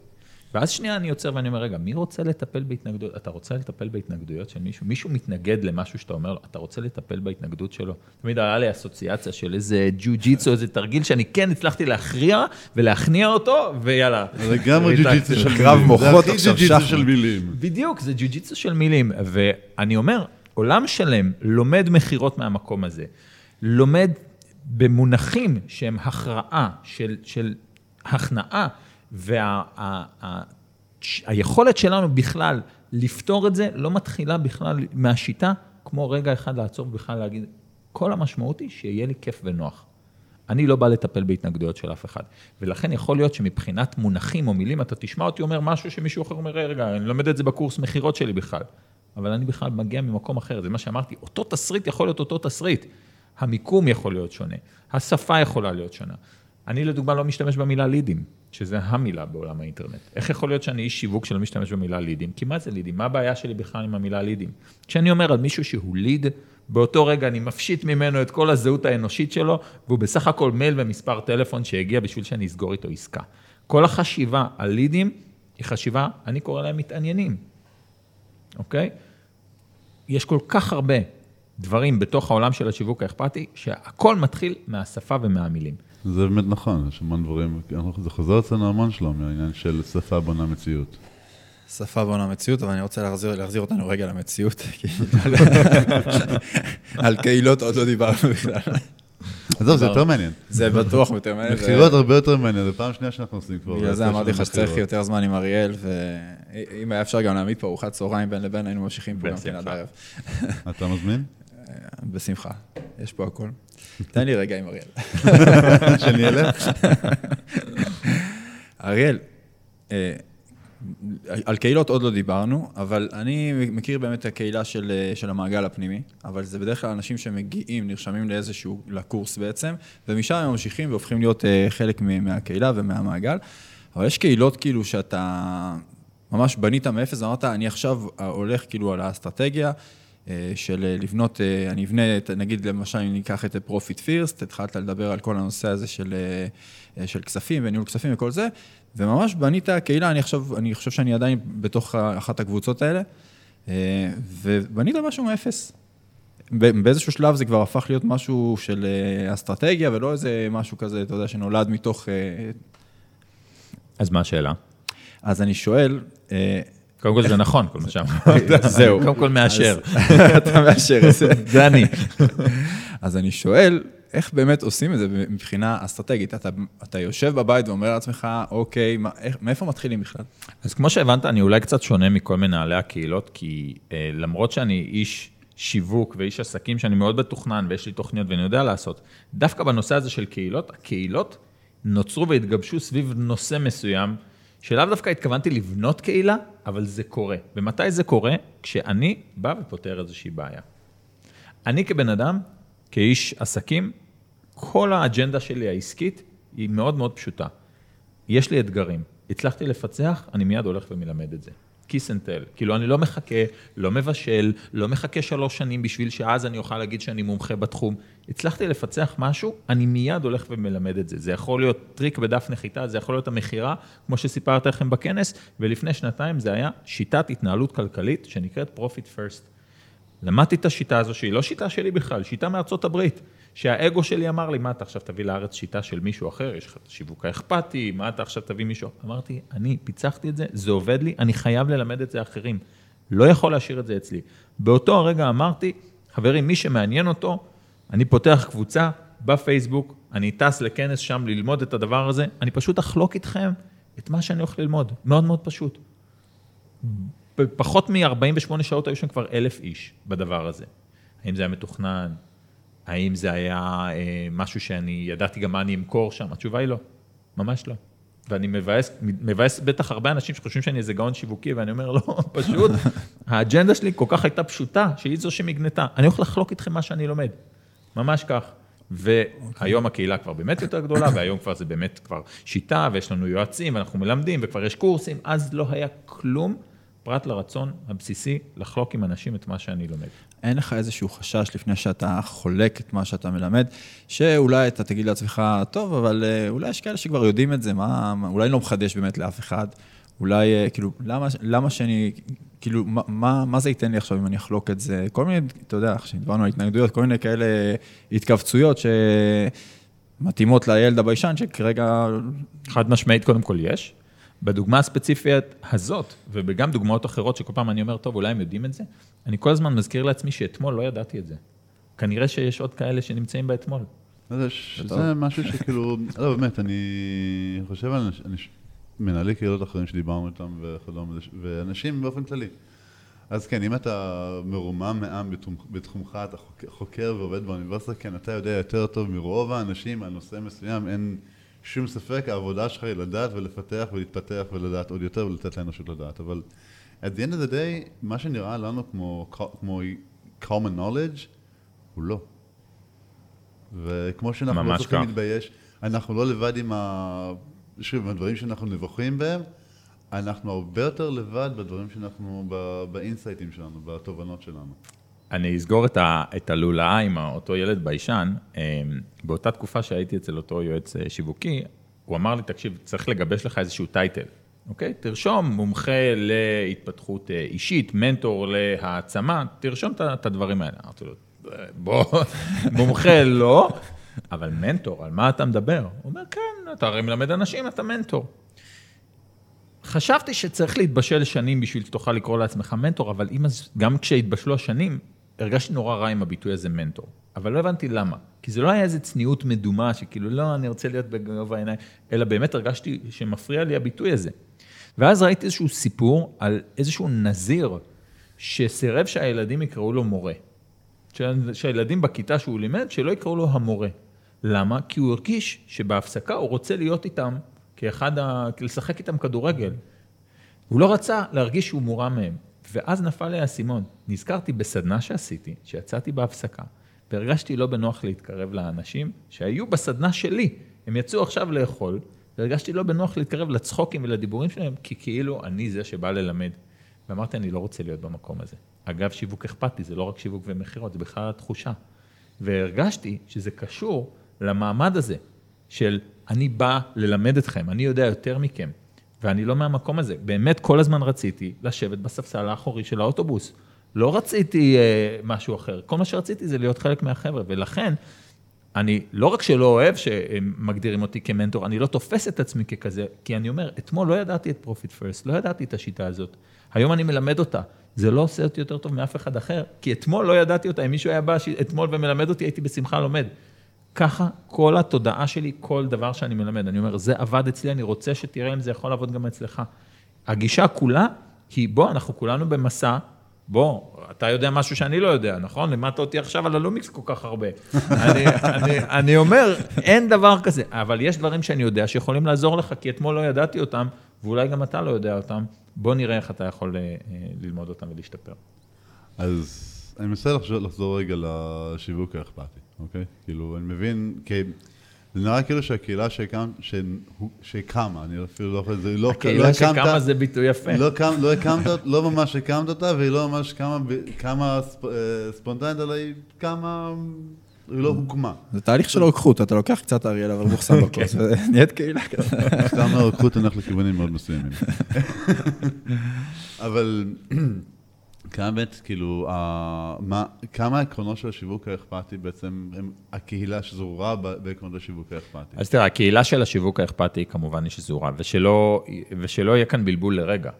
ואז שנייה אני עוצר ואני אומר, רגע, מי רוצה לטפל בהתנגדויות? אתה רוצה לטפל בהתנגדויות של מישהו? מישהו מתנגד למשהו שאתה אומר לו, אתה רוצה לטפל בהתנגדות שלו? תמיד היה לי אסוציאציה של איזה ג'ו-ג'יצו, איזה תרגיל שאני כן הצלחתי להכריע ולהכניע אותו, ויאללה. לגמרי והעתקתי. ג'ו-ג'יצו של מילים. קרב מוחות זה עכשיו, הכי ג'ו-ג'יצו. של מילים. בדיוק, זה ג'ו-ג'יצו של מילים. ואני אומר, עולם שלם לומד מכירות מהמקום הזה, לומד במונחים שהם הכרעה של, של הכנעה, והיכולת שלנו בכלל לפתור את זה לא מתחילה בכלל מהשיטה, כמו רגע אחד לעצור ובכלל להגיד, כל המשמעות היא שיהיה לי כיף ונוח. אני לא בא לטפל בהתנגדויות של אף אחד. ולכן יכול להיות שמבחינת מונחים או מילים, אתה תשמע אותי אומר משהו שמישהו אחר אומר, רגע, אני לומד את זה בקורס מכירות שלי בכלל. אבל אני בכלל מגיע ממקום אחר, זה מה שאמרתי, אותו תסריט יכול להיות אותו תסריט. המיקום יכול להיות שונה, השפה יכולה להיות שונה. אני לדוגמה לא משתמש במילה לידים, שזה המילה בעולם האינטרנט. איך יכול להיות שאני איש שיווק שלא משתמש במילה לידים? כי מה זה לידים? מה הבעיה שלי בכלל עם המילה לידים? כשאני אומר על מישהו שהוא ליד, באותו רגע אני מפשיט ממנו את כל הזהות האנושית שלו, והוא בסך הכל מייל ומספר טלפון שהגיע בשביל שאני אסגור איתו עסקה. כל החשיבה על לידים היא חשיבה, אני קורא להם מתעניינים, אוקיי? יש כל כך הרבה דברים בתוך העולם של השיווק האכפתי, שהכל מתחיל מהשפה ומהמילים. זה באמת נכון, יש המון דברים, אנחנו- זה חוזר אצלנו המון שלום, העניין של שפה בונה מציאות. שפה בונה מציאות, אבל אני רוצה להחזיר, להחזיר אותנו רגע למציאות. כי על קהילות עוד לא דיברנו בכלל. עזוב, זה יותר מעניין. זה בטוח יותר מעניין. מכירות הרבה יותר מעניין, זו פעם שנייה שאנחנו עושים כבר. בגלל זה אמרתי לך שצריך. יותר זמן עם אריאל, ואם היה אפשר גם להעמיד פה ארוחת צהריים בין לבין, היינו ממשיכים פה גם כן עד. הערב. אתה מזמין? בשמחה, יש פה הכל. תן לי רגע עם אריאל. שאני אלך? אריאל, אה, על קהילות עוד לא דיברנו, אבל אני מכיר באמת את הקהילה של, אה, של המעגל הפנימי, אבל זה בדרך כלל אנשים שמגיעים, נרשמים לאיזשהו, לקורס בעצם, ומשם הם ממשיכים והופכים להיות אה, חלק מהקהילה ומהמעגל. אבל יש קהילות כאילו שאתה ממש בנית מאפס, ואמרת, אני עכשיו הולך כאילו על האסטרטגיה, של אה, לבנות, אה, אני אבנה, נגיד למשל, אם ניקח את Profit First, התחלת לדבר על כל הנושא הזה של, אה, של כספים וניהול כספים וכל זה, וממש בנית קהילה, אני חושב, אני חושב שאני עדיין בתוך אחת הקבוצות האלה, אה, ובנית משהו מאפס. באיזשהו שלב זה כבר הפך להיות משהו של אה, אסטרטגיה, ולא איזה משהו כזה, אתה יודע, שנולד מתוך... אה, אז מה השאלה? אז אני שואל, אה, קודם כל זה נכון, כל מה שאמרת. זהו. קודם כל מאשר. אתה מאשר את זה. זה אני. אז אני שואל, איך באמת עושים את זה מבחינה אסטרטגית? אתה, אתה יושב בבית ואומר לעצמך, אוקיי, מה, איך, מאיפה מתחילים בכלל? אז כמו שהבנת, אני אולי קצת שונה מכל מנהלי הקהילות, כי אה, למרות שאני איש שיווק ואיש עסקים, שאני מאוד מתוכנן ויש לי תוכניות ואני יודע לעשות, דווקא בנושא הזה של קהילות, הקהילות נוצרו והתגבשו סביב נושא מסוים, שלאו דווקא התכוונתי לבנות קהילה, אבל זה קורה. ומתי זה קורה? כשאני בא ופותר איזושהי בעיה. אני כבן אדם, כאיש עסקים, כל האג'נדה שלי העסקית היא מאוד מאוד פשוטה. יש לי אתגרים. הצלחתי לפצח, אני מיד הולך ומלמד את זה. kiss and tell. כאילו, אני לא מחכה, לא מבשל, לא מחכה שלוש שנים בשביל שאז אני אוכל להגיד שאני מומחה בתחום. הצלחתי לפצח משהו, אני מיד הולך ומלמד את זה. זה יכול להיות טריק בדף נחיתה, זה יכול להיות המכירה, כמו שסיפרתי לכם בכנס, ולפני שנתיים זה היה שיטת התנהלות כלכלית שנקראת Profit First. למדתי את השיטה הזו, שהיא לא שיטה שלי בכלל, שיטה מארצות הברית. שהאגו שלי אמר לי, מה אתה עכשיו תביא לארץ שיטה של מישהו אחר, יש לך את השיווק האכפתי, מה אתה עכשיו תביא מישהו? אמרתי, אני פיצחתי את זה, זה עובד לי, אני חייב ללמד את זה אחרים. לא יכול להשאיר את זה אצלי. באותו הרגע אמרתי, חברים, מי שמעניין אותו, אני פותח קבוצה בפייסבוק, אני טס לכנס שם ללמוד את הדבר הזה, אני פשוט אחלוק איתכם את מה שאני הולך ללמוד, מאוד מאוד פשוט. בפחות מ-48 שעות היו שם כבר אלף איש בדבר הזה. האם זה היה מתוכנן? האם זה היה אה, משהו שאני ידעתי גם מה אני אמכור שם? התשובה היא לא, ממש לא. ואני מבאס, מבאס בטח הרבה אנשים שחושבים שאני איזה גאון שיווקי, ואני אומר, לא, פשוט, האג'נדה שלי כל כך הייתה פשוטה, שהיא זו שמגנתה. אני הולך לחלוק איתכם מה שאני לומד, ממש כך. והיום הקהילה כבר באמת יותר גדולה, והיום כבר זה באמת כבר שיטה, ויש לנו יועצים, ואנחנו מלמדים, וכבר יש קורסים, אז לא היה כלום, פרט לרצון הבסיסי לחלוק עם אנשים את מה שאני לומד. אין לך איזשהו חשש לפני שאתה חולק את מה שאתה מלמד, שאולי אתה תגיד לעצמך, טוב, אבל אה, אולי יש כאלה שכבר יודעים את זה, מה, אולי לא מחדש באמת לאף אחד, אולי, אה, כאילו, למה, למה שאני, כאילו, מה, מה, מה זה ייתן לי עכשיו אם אני אחלוק את זה? כל מיני, אתה יודע, כשדיברנו על התנגדויות, כל מיני כאלה התכווצויות שמתאימות לילד הביישן, שכרגע, חד משמעית, קודם כל יש. בדוגמה הספציפית הזאת, וגם דוגמאות אחרות שכל פעם אני אומר, טוב, אולי הם יודעים את זה, אני כל הזמן מזכיר לעצמי שאתמול לא ידעתי את זה. כנראה שיש עוד כאלה שנמצאים באתמול. לא שזה משהו שכאילו, לא, באמת, אני חושב על מנהלי קהילות אחרים שדיברנו איתם וכדומה, ואנשים באופן כללי. אז כן, אם אתה מרומם מעם בתחומך, אתה חוק- חוקר ועובד באוניברסיטה, כן, אתה יודע יותר טוב מרוב האנשים על נושא מסוים, אין שום ספק, העבודה שלך היא לדעת ולפתח ולהתפתח ולדעת עוד יותר ולתת לאנושות לדעת. אבל at the end of the day, מה שנראה לנו כמו, כמו common knowledge, הוא לא. וכמו שאנחנו לא צריכים כך. להתבייש, אנחנו לא לבד עם ה... שוב, עם הדברים שאנחנו נבוכים בהם, אנחנו הרבה יותר לבד בדברים שאנחנו, באינסייטים שלנו, בתובנות שלנו. אני אסגור את, ה, את הלולאה עם אותו ילד ביישן. אה, באותה תקופה שהייתי אצל אותו יועץ אה, שיווקי, הוא אמר לי, תקשיב, צריך לגבש לך איזשהו title, אוקיי? תרשום מומחה להתפתחות אה, אישית, מנטור להעצמה, תרשום את הדברים האלה. אמרתי לו, "אה, בוא, מומחה לא, אבל מנטור, על מה אתה מדבר? הוא אומר, כן, אתה הרי מלמד אנשים, אתה מנטור. חשבתי שצריך להתבשל שנים בשביל שתוכל לקרוא לעצמך מנטור, אבל אם גם כשהתבשלו השנים, הרגשתי נורא רע עם הביטוי הזה מנטור. אבל לא הבנתי למה. כי זה לא היה איזה צניעות מדומה, שכאילו, לא, אני רוצה להיות בגובה העיניים, אלא באמת הרגשתי שמפריע לי הביטוי הזה. ואז ראיתי איזשהו סיפור על איזשהו נזיר, שסירב שהילדים יקראו לו מורה. שה- שהילדים בכיתה שהוא לימד, שלא יקראו לו המורה. למה? כי הוא הרגיש שבהפסקה הוא רוצה להיות איתם כאחד ה... לשחק איתם כדורגל. הוא לא רצה להרגיש שהוא מורם מהם. ואז נפל לי האסימון. נזכרתי בסדנה שעשיתי, שיצאתי בהפסקה, והרגשתי לא בנוח להתקרב לאנשים שהיו בסדנה שלי. הם יצאו עכשיו לאכול, והרגשתי לא בנוח להתקרב לצחוקים ולדיבורים שלהם, כי כאילו אני זה שבא ללמד. ואמרתי, אני לא רוצה להיות במקום הזה. אגב, שיווק אכפתי, זה לא רק שיווק ומכירות, זה בכלל התחושה. והרגשתי שזה קשור למעמד הזה, של אני בא ללמד אתכם, אני יודע יותר מכם, ואני לא מהמקום הזה. באמת כל הזמן רציתי לשבת בספסל האחורי של האוטובוס. לא רציתי אה, משהו אחר, כל מה שרציתי זה להיות חלק מהחבר'ה, ולכן אני לא רק שלא אוהב שהם מגדירים אותי כמנטור, אני לא תופס את עצמי ככזה, כי אני אומר, אתמול לא ידעתי את Profit First, לא ידעתי את השיטה הזאת, היום אני מלמד אותה. זה לא עושה אותי יותר טוב מאף אחד אחר, כי אתמול לא ידעתי אותה, אם מישהו היה בא אתמול ומלמד אותי, הייתי בשמחה לומד. ככה כל התודעה שלי, כל דבר שאני מלמד, אני אומר, זה עבד אצלי, אני רוצה שתראה אם זה יכול לעבוד גם אצלך. הגישה כולה היא, בוא, אנחנו כולנו במסע, בוא, אתה יודע משהו שאני לא יודע, נכון? לימדת אותי עכשיו על הלומיקס כל כך הרבה. אני, אני, אני אומר, אין דבר כזה, אבל יש דברים שאני יודע שיכולים לעזור לך, כי אתמול לא ידעתי אותם, ואולי גם אתה לא יודע אותם. בוא נראה איך אתה יכול אה, ללמוד אותם ולהשתפר. אז אני מנסה לחזור רגע לשיווק האכפתי, אוקיי? כאילו, אני מבין, כי זה נראה כאילו שהקהילה שקם, שקמה, אני אפילו לא יכול, זה לא, הקהילה לא שקמה הקמת, זה ביטוי יפה. לא, קם, לא הקמת, לא ממש הקמת אותה, והיא לא ממש קמה, קמה ספ, אה, ספונטנית, אלא היא קמה, היא לא הוקמה. זה תהליך של רוקחות, אתה לוקח קצת אריאל, אבל מוכסם בכוס, ונהיית קהילה כזאת. סתם הרוקחות הולך לכיוונים מאוד מסוימים. אבל... כמה באמת, כאילו, מה, כמה העקרונות של השיווק האכפתי בעצם הם הקהילה שזורה בעקרונות השיווק האכפתי? אז תראה, הקהילה של השיווק האכפתי כמובן היא שזורה, ושלא, ושלא יהיה כאן בלבול לרגע.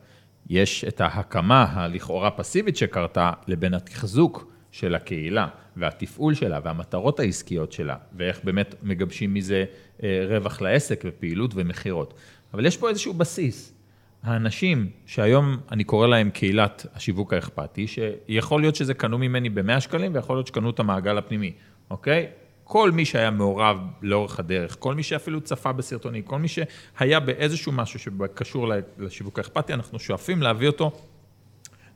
יש את ההקמה הלכאורה פסיבית שקרתה, לבין התחזוק של הקהילה, והתפעול שלה, והמטרות העסקיות שלה, ואיך באמת מגבשים מזה אה, רווח לעסק ופעילות ומכירות. אבל יש פה איזשהו בסיס. האנשים שהיום אני קורא להם קהילת השיווק האכפתי, שיכול להיות שזה קנו ממני ב-100 שקלים ויכול להיות שקנו את המעגל הפנימי, אוקיי? כל מי שהיה מעורב לאורך הדרך, כל מי שאפילו צפה בסרטונים, כל מי שהיה באיזשהו משהו שקשור לשיווק האכפתי, אנחנו שואפים להביא אותו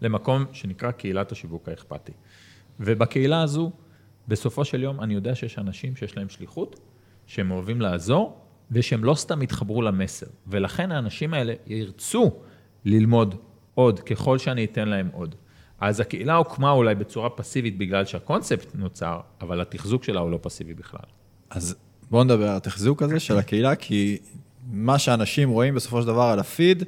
למקום שנקרא קהילת השיווק האכפתי. ובקהילה הזו, בסופו של יום, אני יודע שיש אנשים שיש להם שליחות, שהם אוהבים לעזור, ושהם לא סתם יתחברו למסר. ולכן האנשים האלה ירצו ללמוד עוד, ככל שאני אתן להם עוד. אז הקהילה הוקמה אולי בצורה פסיבית בגלל שהקונספט נוצר, אבל התחזוק שלה הוא לא פסיבי בכלל. אז בואו נדבר על התחזוק הזה של הקהילה, כי מה שאנשים רואים בסופו של דבר על הפיד,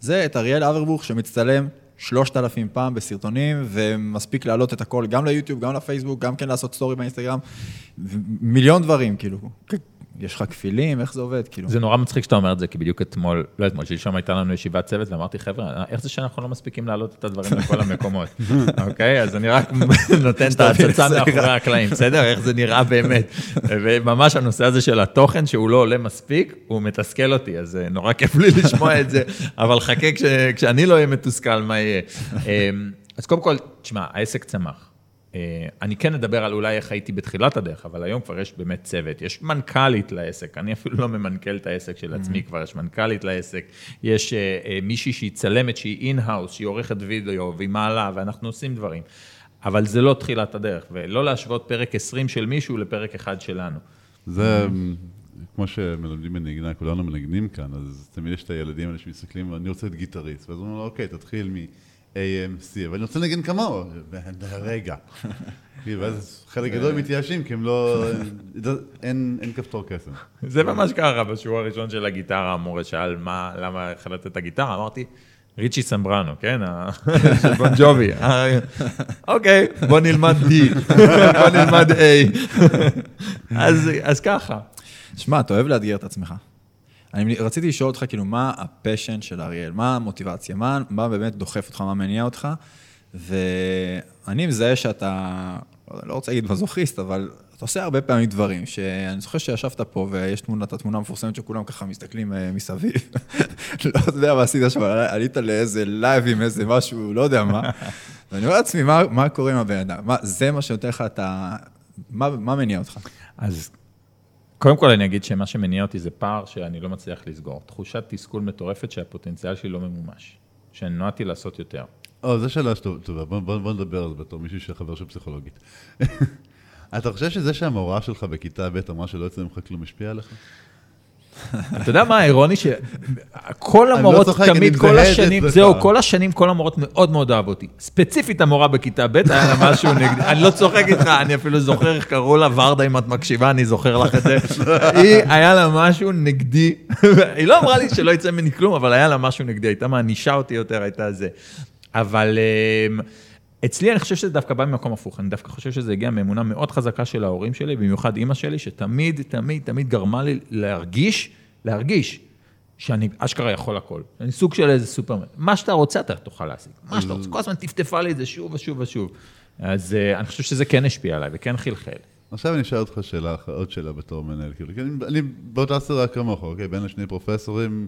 זה את אריאל אברבוך שמצטלם שלושת אלפים פעם בסרטונים, ומספיק להעלות את הכל גם ליוטיוב, גם לפייסבוק, גם כן לעשות סטורי באינסטגרם, מיליון דברים, כאילו. יש לך כפילים, איך זה עובד? כאילו... זה נורא מצחיק שאתה אומר את זה, כי בדיוק אתמול, לא אתמול, שלשום הייתה לנו ישיבת צוות, ואמרתי, חבר'ה, איך זה שאנחנו לא מספיקים להעלות את הדברים לכל המקומות? אוקיי? אז אני רק נותן את ההצצה מאחורי הקלעים, בסדר? איך זה נראה באמת. וממש הנושא הזה של התוכן, שהוא לא עולה מספיק, הוא מתסכל אותי, אז אה, נורא כיף לי לשמוע את זה, אבל חכה כשאני לא אהיה מתוסכל, מה יהיה. אמ, אז קודם כל, תשמע, העסק צמח. אה, אני כן אדבר על אולי איך הייתי בתחילת הדרך, אבל היום כבר יש באמת צוות, יש מנכ"לית לעסק, אני אפילו לא ממנכ"ל את העסק של עצמי, mm-hmm. כבר יש מנכ"לית לעסק, יש uh, uh, מישהי שהיא צלמת, שהיא in-house, שהיא עורכת וידאו והיא מעלה, ואנחנו עושים דברים. אבל זה לא תחילת הדרך, ולא להשוות פרק 20 של מישהו לפרק אחד שלנו. זה כמו שמלמדים בנגנה, כולנו מנגנים כאן, אז תמיד יש את הילדים האלה שמסתכלים, אני רוצה להיות גיטריסט, ואז אומרים לו, אוקיי, תתחיל מ... AMC, אבל אני רוצה לנגן כמוהו, רגע. ואז חלק גדול מתייאשים, כי הם לא, אין כפתור קסם. זה ממש ככה, בשיעור הראשון של הגיטרה, המורה שאל מה, למה החלטת את הגיטרה, אמרתי, ריצ'י סמברנו, כן? של בון ג'ובי. אוקיי, בוא נלמד D, בוא נלמד A. אז ככה. שמע, אתה אוהב לאתגר את עצמך. אני רציתי לשאול אותך, כאילו, מה ה passion של אריאל? מה המוטיבציה? מה, מה באמת דוחף אותך? מה מניע אותך? ואני מזהה שאתה, לא רוצה להגיד מזוכיסט, אבל אתה עושה הרבה פעמים דברים, שאני זוכר שישבת פה ויש תמונה, את התמונה המפורסמת שכולם ככה מסתכלים uh, מסביב. לא יודע מה עשית שם, עלית לאיזה live עם איזה משהו, לא יודע מה. ואני אומר לעצמי, מה, מה קורה עם הבן אדם? מה, זה מה שנותן לך את ה... מה, מה מניע אותך? אז קודם כל אני אגיד שמה שמניע אותי זה פער שאני לא מצליח לסגור. תחושת תסכול מטורפת שהפוטנציאל שלי לא ממומש. שאני נועדתי לעשות יותר. או, זו שאלה טובה, בוא, בוא, בוא נדבר על זה בתור מישהו שחבר של פסיכולוגית. אתה חושב שזה שהמורה שלך בכיתה ב' אמרה שלא יוצא ממך כלום השפיע עליך? אתה יודע מה האירוני? שכל לא המורות, תמיד, כל השנים. זהו, כל השנים, כל המורות מאוד מאוד אהבו אותי. ספציפית המורה בכיתה ב', היה לה משהו נגדי, אני לא צוחק איתך, אני אפילו זוכר איך קראו לה, ורדה, אם את מקשיבה, אני זוכר לך את זה. היא, היה לה משהו נגדי, היא לא אמרה לי שלא יצא ממני כלום, אבל היה לה משהו נגדי, הייתה מענישה אותי יותר, הייתה זה. אבל אמ, אצלי אני חושב שזה דווקא בא ממקום הפוך, אני דווקא חושב שזה הגיע מאמונה מאוד חזקה של ההורים שלי, במיוחד אימא שלי, שתמיד, תמיד, תמיד גרמה לי להרגיש, להרגיש שאני אשכרה יכול הכל. אני סוג של איזה סופרמן. מה שאתה רוצה אתה תוכל להשיג, מה שאתה רוצה. כל הזמן טפטפה לי את זה שוב ושוב ושוב. אז אה, אני חושב שזה כן השפיע עליי וכן חלחל. עכשיו אני אשאל אותך שאלה, עוד שאלה בתור מנהל, כאילו, אני, אני באותה סירה כמוך, אוקיי, בין לשני פרופסורים,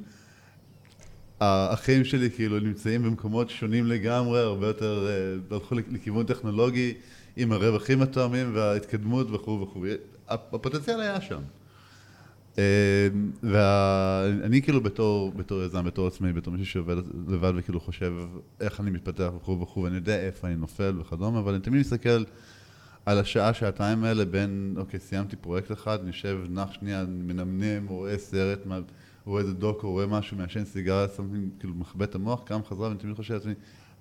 האחים שלי כאילו נמצאים במקומות שונים לגמרי, הרבה יותר, אה, הלכו לכיוון טכנולוגי, עם הרווחים התואמים וההתקדמות וכו' וכו', הפ- הפוטנציאל היה שם. ואני כאילו בתור, בתור יזם, בתור עצמאי, בתור מישהו שעובד לבד וכאילו חושב איך אני מתפתח וכו' וכו', ואני יודע איפה אני נופל וכדומה, אבל אני תמיד מסתכל על השעה, שעתיים האלה בין, אוקיי, סיימתי פרויקט אחד, אני יושב, נח שנייה, מנמנם, רואה סרט, מה- רואה איזה דוק, או רואה משהו, מעשן סיגריה, something, כאילו מכבה את המוח, קם חזרה, ואני תמיד חושב לעצמי,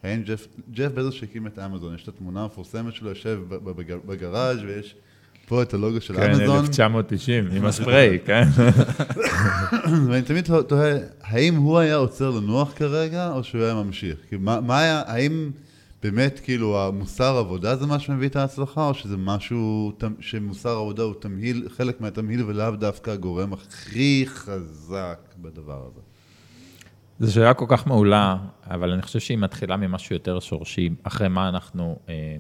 האם ג'ף, ג'ף בזוס שהקים את אמזון, יש את התמונה המפורסמת שלו, יושב בגראז' ויש פה את הלוגו של כן, אמזון. 1990, עם הספרי, כן? ואני תמיד תוהה, האם הוא היה עוצר לנוח כרגע, או שהוא היה ממשיך? כאילו, מה, מה היה, האם באמת, כאילו, המוסר עבודה זה מה שמביא את ההצלחה, או שזה משהו שמוסר עבודה הוא תמהיל, חלק מהתמהיל ולאו דווקא הגורם הכי חזק בדבר הזה? זו שאלה כל כך מעולה, אבל אני חושב שהיא מתחילה ממשהו יותר שורשי, אחרי מה אנחנו, אה,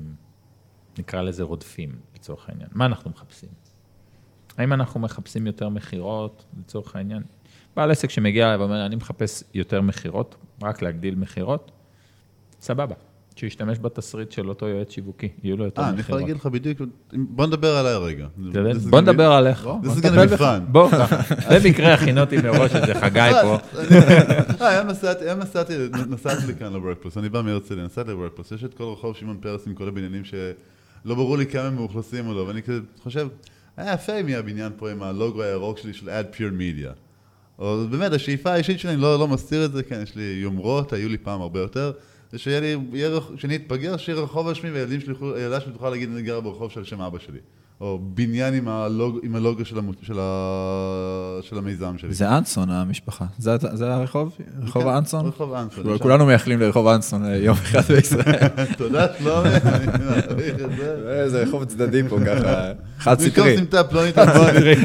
נקרא לזה רודפים, לצורך העניין. מה אנחנו מחפשים? האם אנחנו מחפשים יותר מכירות, לצורך העניין? בעל עסק שמגיע אליי ואומר, אני מחפש יותר מכירות, רק להגדיל מכירות, סבבה. שישתמש בתסריט של אותו יועץ שיווקי, יהיו לו יותר אה, מכירות. אני יכול להגיד לך בדיוק, בוא נדבר עליי רגע. בוא נדבר עליך. This בוא is נטפל gonna be בך. fun. בוא, במקרה הכין אותי מראש איזה חגי פה. אה, היום נסעתי, לכאן לוורקפלוס, אני בא מהרצליה, נסעתי לוורקפלוס, יש את כל רחוב שמעון פרס עם כל הבניינים שלא ברור לי כמה הם מאוכלסים או לא, ואני כזה חושב, היה יפה אם יהיה הבניין פה עם הלוגו הירוק שלי של Pure Media. או באמת, השאיפה האישית שלי, אני לא, לא מסתיר את זה, כן, יש לי יומרות, היו לי פעם הרבה יותר, זה שיהיה לי, אתבגר, שיהיה רחוב על שמי, והילדים שלי, יוכלו- הילדה שלי תוכל להגיד, אני גר ברחוב של שם אבא שלי. או בניין עם הלוג, עם הלוגו של, המו, של, ה, של המיזם שלי. זה אנסון המשפחה. זה, זה הרחוב? רחוב כן, האנסון? רחוב אנסון. כולנו מייחלים לרחוב אנסון אה, יום אחד בישראל. תודה שלומי, אני מעריך את זה. זה רחוב צדדי פה ככה, חד במקום סטרי. סמטה פלונית אלמוני.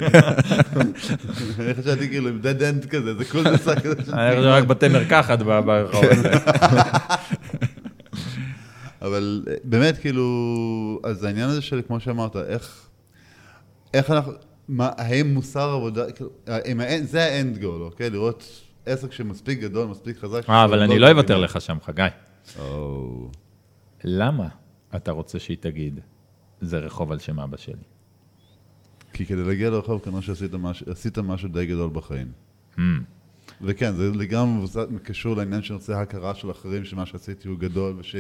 אני חשבתי כאילו עם dead end כזה, זה כל זה כזה. של אני חושב רק בתי מרקחת ברחוב הזה. אבל אה, באמת כאילו, אז העניין הזה של כמו שאמרת, איך, איך אנחנו, מה, האם מוסר עבודה, כאילו, האם האנד- זה האנד גול, אוקיי? לראות עסק שמספיק גדול, מספיק חזק. אה, אבל אני לא אוותר לך שם, חגי. או, למה אתה רוצה שהיא תגיד, זה רחוב על שם אבא שלי? כי כדי להגיע לרחוב כנראה שעשית עשית משהו די גדול בחיים. Hmm. וכן, זה לגמרי מבוסס- קשור לעניין של נושא הכרה של אחרים, שמה שעשיתי הוא גדול, וש...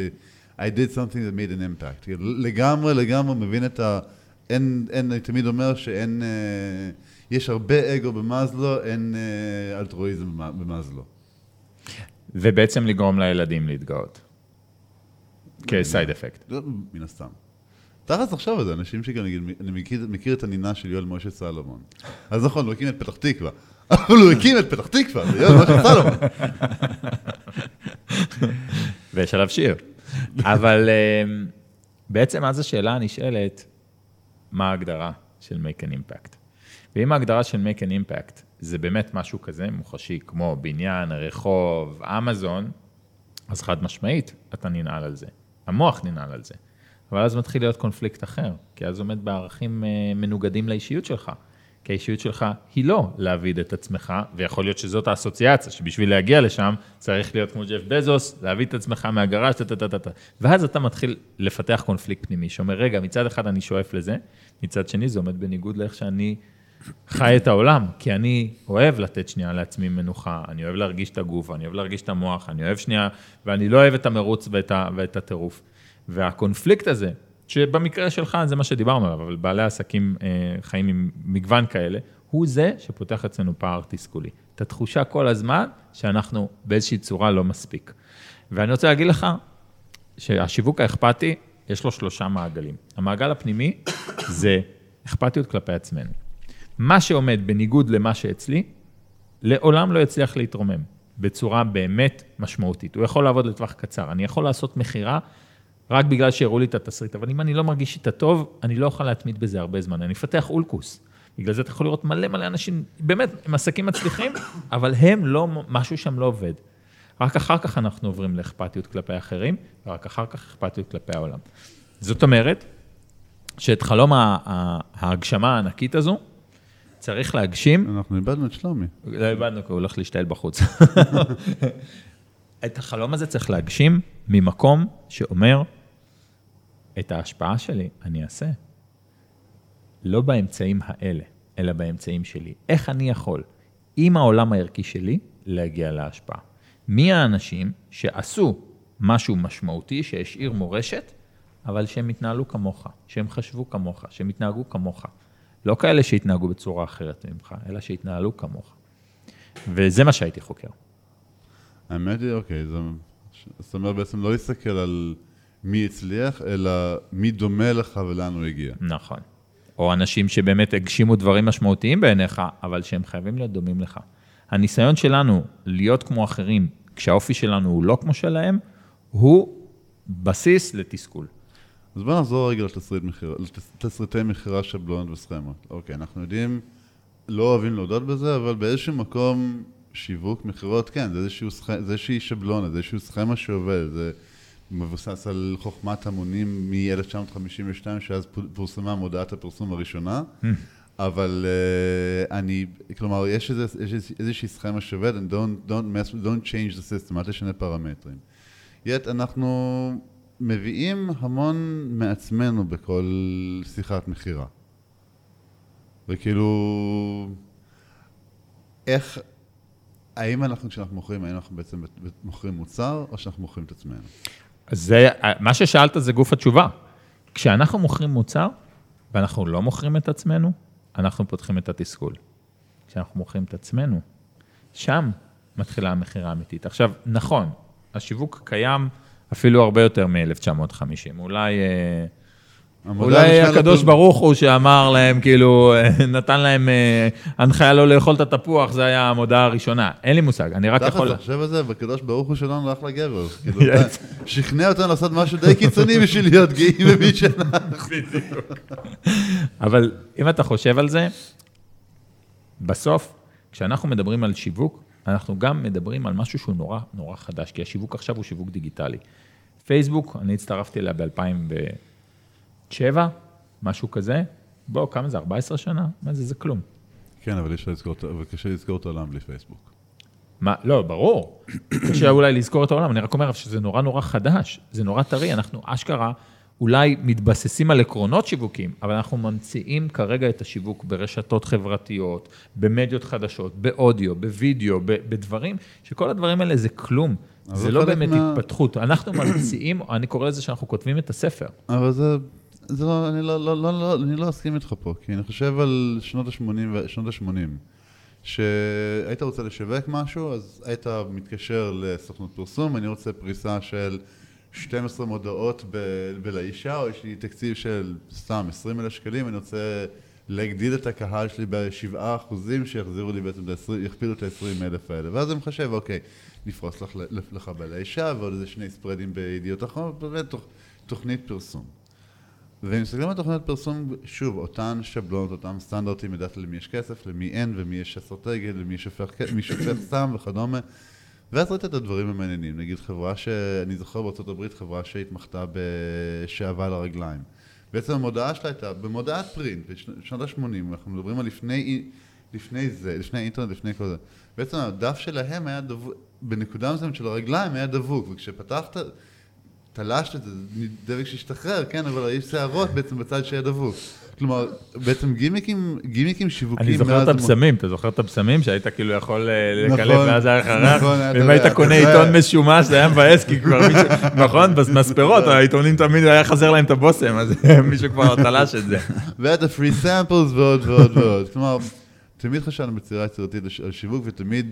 I did something that made an impact. לגמרי, לגמרי מבין את ה... אין, אין, אני תמיד אומר שאין... אה, יש הרבה אגו במאזלו, אין אה, אלטרואיזם במ- במאזלו. ובעצם לגרום לילדים להתגאות. כסייד אפקט. לא, מן הסתם. תכלס תחשוב על זה, אנשים שגם, נגיד, אני מכיר, מכיר את הנינה של יואל משה סלומון. אז נכון, הוא הקים את פתח תקווה. אבל הוא הקים את פתח תקווה, זה יואל משה סלומון. ויש עליו שיר. אבל אמ, בעצם אז השאלה הנשאלת, מה ההגדרה של make an impact? ואם ההגדרה של make an impact זה באמת משהו כזה מוחשי, כמו בניין, רחוב, אמזון, אז חד משמעית, אתה ננעל על זה. המוח ננעל על זה. אבל אז מתחיל להיות קונפליקט אחר, כי אז עומד בערכים אה, מנוגדים לאישיות שלך. כי האישיות שלך היא לא להעביד את עצמך, ויכול להיות שזאת האסוציאציה, שבשביל להגיע לשם צריך להיות כמו ג'ף בזוס, להביא את עצמך מהגראז', טה-טה-טה-טה. ואז אתה מתחיל לפתח קונפליקט פנימי, שאומר, רגע, מצד אחד אני שואף לזה, מצד שני זה עומד בניגוד לאיך שאני חי את העולם, כי אני אוהב לתת שנייה לעצמי מנוחה, אני אוהב להרגיש את הגוף, אני אוהב להרגיש את המוח, אני אוהב שנייה, ואני לא אוהב את המרוץ ואת, ואת הטירוף. והקונפליקט הזה, שבמקרה שלך זה מה שדיברנו עליו, אבל בעלי עסקים אה, חיים עם מגוון כאלה, הוא זה שפותח אצלנו פער תסכולי. את התחושה כל הזמן שאנחנו באיזושהי צורה לא מספיק. ואני רוצה להגיד לך שהשיווק האכפתי, יש לו שלושה מעגלים. המעגל הפנימי זה אכפתיות כלפי עצמנו. מה שעומד בניגוד למה שאצלי, לעולם לא יצליח להתרומם בצורה באמת משמעותית. הוא יכול לעבוד לטווח קצר. אני יכול לעשות מכירה רק בגלל שהראו לי את התסריט, אבל אם אני לא מרגיש איתה טוב, אני לא אוכל להתמיד בזה הרבה זמן. אני אפתח אולקוס. בגלל זה אתה יכול לראות מלא מלא אנשים, באמת, הם עסקים מצליחים, אבל הם לא, משהו שם לא עובד. רק אחר כך אנחנו עוברים לאכפתיות כלפי אחרים, ורק אחר כך אכפתיות כלפי העולם. זאת אומרת, שאת חלום ההגשמה הענקית הזו, צריך להגשים. אנחנו איבדנו את שלומי. לא איבדנו, כי הוא הולך להשתעל בחוץ. את החלום הזה צריך להגשים ממקום שאומר, את ההשפעה שלי אני אעשה. לא באמצעים האלה, אלא באמצעים שלי. איך אני יכול, עם העולם הערכי שלי, להגיע להשפעה? מי האנשים שעשו משהו משמעותי, שהשאיר מורשת, אבל שהם התנהלו כמוך, שהם חשבו כמוך, שהם התנהגו כמוך. לא כאלה שהתנהגו בצורה אחרת ממך, אלא שהתנהלו כמוך. וזה מה שהייתי חוקר. האמת היא, אוקיי, זאת אומרת בעצם לא להסתכל על מי הצליח, אלא מי דומה לך ולאן הוא הגיע. נכון. או אנשים שבאמת הגשימו דברים משמעותיים בעיניך, אבל שהם חייבים להיות דומים לך. הניסיון שלנו להיות כמו אחרים, כשהאופי שלנו הוא לא כמו שלהם, הוא בסיס לתסכול. אז בוא נחזור רגע לתסריט מחיר, לתסריטי מכירה שבלונות וסכמות. אוקיי, אנחנו יודעים, לא אוהבים להודות בזה, אבל באיזשהו מקום שיווק מכירות, כן, זה, איזשהו, זה איזושהי שבלונה, זה איזשהו סכמה שעובד, זה מבוסס על חוכמת המונים מ-1952, שאז פורסמה מודעת הפרסום הראשונה, hmm. אבל uh, אני, כלומר, יש, איזה, יש איזושהי סכמה שעובד, and don't, don't, mess, don't change the system, אל תשנה פרמטרים. יet אנחנו מביאים המון מעצמנו בכל שיחת מכירה. וכאילו, איך, האם אנחנו, כשאנחנו מוכרים, האם אנחנו בעצם מוכרים מוצר, או שאנחנו מוכרים את עצמנו? זה, מה ששאלת זה גוף התשובה. כשאנחנו מוכרים מוצר, ואנחנו לא מוכרים את עצמנו, אנחנו פותחים את התסכול. כשאנחנו מוכרים את עצמנו, שם מתחילה המכירה האמיתית. עכשיו, נכון, השיווק קיים אפילו הרבה יותר מ-1950. אולי... אולי הקדוש ברוך הוא שאמר להם, כאילו, נתן להם אה, הנחיה לא לאכול את התפוח, זה היה המודעה הראשונה. אין לי מושג, אני רק יכול... תחת, תחשב על זה, והקדוש ברוך הוא שלנו אחלה גבר. כאילו, שכנע אותנו לעשות משהו די קיצוני בשביל להיות גאים במי שאנחנו. אבל אם אתה חושב על זה, בסוף, כשאנחנו מדברים על שיווק, אנחנו גם מדברים על משהו שהוא נורא נורא חדש, כי השיווק עכשיו הוא שיווק דיגיטלי. פייסבוק, אני הצטרפתי אליה ב-2007, משהו כזה. בוא, כמה זה? 14 שנה? מה זה? זה כלום. כן, אבל יש לזכור, וקשה לזכור את העולם בלי פייסבוק. מה, לא, ברור. קשה אולי לזכור את העולם, אני רק אומר שזה נורא נורא חדש, זה נורא טרי, אנחנו אשכרה אולי מתבססים על עקרונות שיווקים, אבל אנחנו ממציאים כרגע את השיווק ברשתות חברתיות, במדיות חדשות, באודיו, בווידאו, בדברים, שכל הדברים האלה זה כלום. זה לא באמת מה... התפתחות. אנחנו ממציאים, אני קורא לזה שאנחנו כותבים את הספר. אבל זה, זה לא, אני לא, לא, לא, לא, אני לא אסכים איתך פה, כי אני חושב על שנות ה-80, שנות ה-80, שהיית רוצה לשווק משהו, אז היית מתקשר לסוכנות פרסום, אני רוצה פריסה של 12 מודעות ב- בלאישה, או יש לי תקציב של סתם 20 אלף שקלים, אני רוצה להגדיל את הקהל שלי ב-7 אחוזים, שיחזירו לי בעצם, יכפילו את ה-20 אלף האלה. ואז אני מחשב, אוקיי, נפרוס לך, לך בלאישה, ועוד איזה שני ספרדים בידיעות אחרונות, באמת תוכ, תוכנית פרסום. ומסתכלים על תוכניות פרסום, שוב, אותן שבלונות, אותם סטנדרטים, ידעת למי יש כסף, למי אין, ומי יש אסטרטגיה, למי שופך סתם וכדומה. ואז ראית את הדברים המעניינים, נגיד חברה שאני זוכר בארצות הברית, חברה שהתמחתה בשעבה על הרגליים. בעצם המודעה שלה הייתה, במודעת פרינט, בשנות ה-80, אנחנו מדברים על לפני, לפני זה, לפני האינטרנט, לפני כל זה. בעצם הדף שלהם היה דבוק, בנקודה מסוימת של הרגליים היה דבוק, וכשפתחת, תלשת את זה, דבק שהשתחרר, כן, אבל יש שערות בעצם בצד שהיה דבוק. כלומר, בעצם גימיקים, גימיקים שיווקים אני זוכר את הבשמים, אתה זוכר את הבשמים שהיית כאילו יכול אה, לקלף נכון, ואז היה לך ריח? ואם היית קונה עיתון משומש, זה היה מבאס, כי כבר מישהו, נכון, במספרות, העיתונים תמיד היה חזר להם את הבושם, אז מישהו כבר תלש את זה. ואת ה free samples ועוד ועוד ועוד. כלומר, תמיד חשבנו בצורה יצירתית על שיווק, ותמיד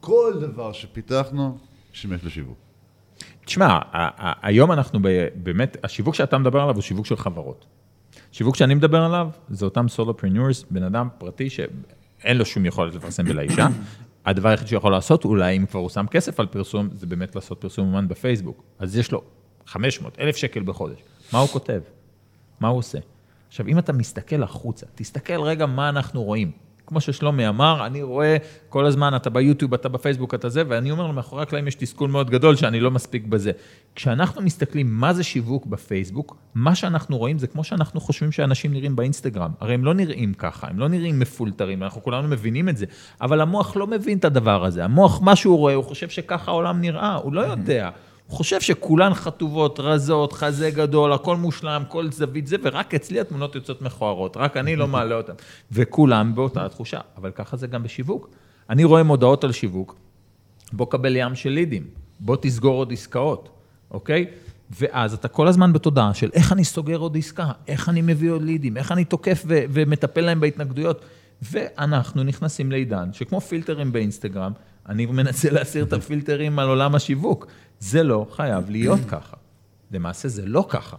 כל דבר שפיתחנו שימש לשיווק. תשמע, היום אנחנו באמת, השיווק שאתה מדבר עליו הוא שיווק של חברות. שיווק שאני מדבר עליו, זה אותם solopreneurs, בן אדם פרטי שאין לו שום יכולת לפרסם בלי אישה. הדבר היחיד שהוא יכול לעשות, אולי אם כבר הוא שם כסף על פרסום, זה באמת לעשות פרסום אומן בפייסבוק. אז יש לו 500, 1,000 שקל בחודש. מה הוא כותב? מה הוא עושה? עכשיו, אם אתה מסתכל החוצה, תסתכל רגע מה אנחנו רואים. כמו ששלומי אמר, אני רואה כל הזמן, אתה ביוטיוב, אתה בפייסבוק, אתה זה, ואני אומר לו, מאחורי הקלעים יש תסכול מאוד גדול שאני לא מספיק בזה. כשאנחנו מסתכלים מה זה שיווק בפייסבוק, מה שאנחנו רואים זה כמו שאנחנו חושבים שאנשים נראים באינסטגרם. הרי הם לא נראים ככה, הם לא נראים מפולטרים, אנחנו כולנו מבינים את זה, אבל המוח לא מבין את הדבר הזה. המוח, מה שהוא רואה, הוא חושב שככה העולם נראה, הוא לא יודע. הוא חושב שכולן חטובות, רזות, חזה גדול, הכל מושלם, כל זווית זה, ורק אצלי התמונות יוצאות מכוערות, רק אני לא מעלה אותן. וכולם באותה תחושה, אבל ככה זה גם בשיווק. אני רואה מודעות על שיווק, בוא קבל ים של לידים, בוא תסגור עוד עסקאות, אוקיי? ואז אתה כל הזמן בתודעה של איך אני סוגר עוד עסקה, איך אני מביא עוד לידים, איך אני תוקף ו- ומטפל להם בהתנגדויות. ואנחנו נכנסים לעידן שכמו פילטרים באינסטגרם, אני מנסה להסיר את הפילטרים על עולם השיווק. זה לא חייב להיות ככה. למעשה זה לא ככה.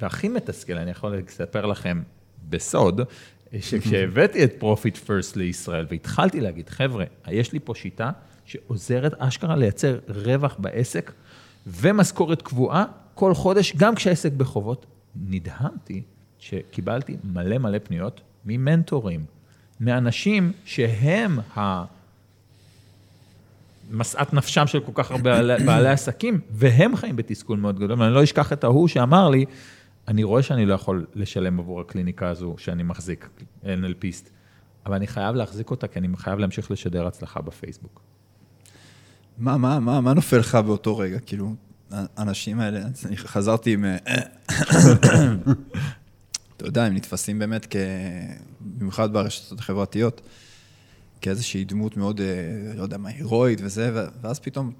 והכי מתסכל, אני יכול לספר לכם בסוד, שכשהבאתי את Profit First לישראל והתחלתי להגיד, חבר'ה, יש לי פה שיטה שעוזרת אשכרה לייצר רווח בעסק ומשכורת קבועה כל חודש, גם כשהעסק בחובות, נדהמתי שקיבלתי מלא מלא פניות ממנטורים, מאנשים שהם ה... משאת נפשם של כל כך הרבה בעלי, עסקים, והם חיים בתסכול מאוד גדול, ואני לא אשכח את ההוא שאמר לי, אני רואה שאני לא יכול לשלם עבור הקליניקה הזו שאני מחזיק, NLPיסט, אבל אני חייב להחזיק אותה, כי אני חייב להמשיך לשדר הצלחה בפייסבוק. מה, מה, מה, מה נופל לך באותו רגע? כאילו, האנשים האלה, אני חזרתי עם... אתה יודע, הם נתפסים באמת כ... במיוחד ברשתות החברתיות, כאיזושהי דמות מאוד, אה, לא יודע מה, הירואית וזה, ואז פתאום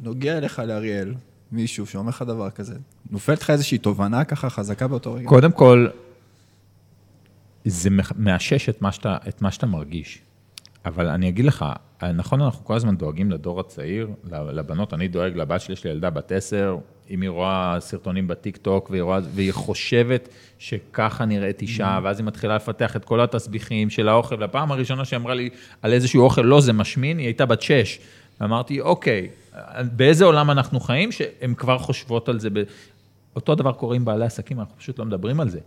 נוגע לך לאריאל, מישהו שאומר לך דבר כזה. נופלת לך איזושהי תובנה ככה חזקה באותו רגע? קודם כל, זה מאשש את מה שאתה, את מה שאתה מרגיש. אבל אני אגיד לך, נכון, אנחנו כל הזמן דואגים לדור הצעיר, לבנות, אני דואג לבת שלי, יש לי ילדה בת עשר, אם היא רואה סרטונים בטיק טוק והיא, רואה, והיא חושבת שככה נראית אישה, ואז היא מתחילה לפתח את כל התסביכים של האוכל, והפעם הראשונה שהיא אמרה לי על איזשהו אוכל, לא, זה משמין, היא הייתה בת שש. ואמרתי, אוקיי, באיזה עולם אנחנו חיים שהן כבר חושבות על זה? ב... אותו דבר קורה עם בעלי עסקים, אנחנו פשוט לא מדברים על זה.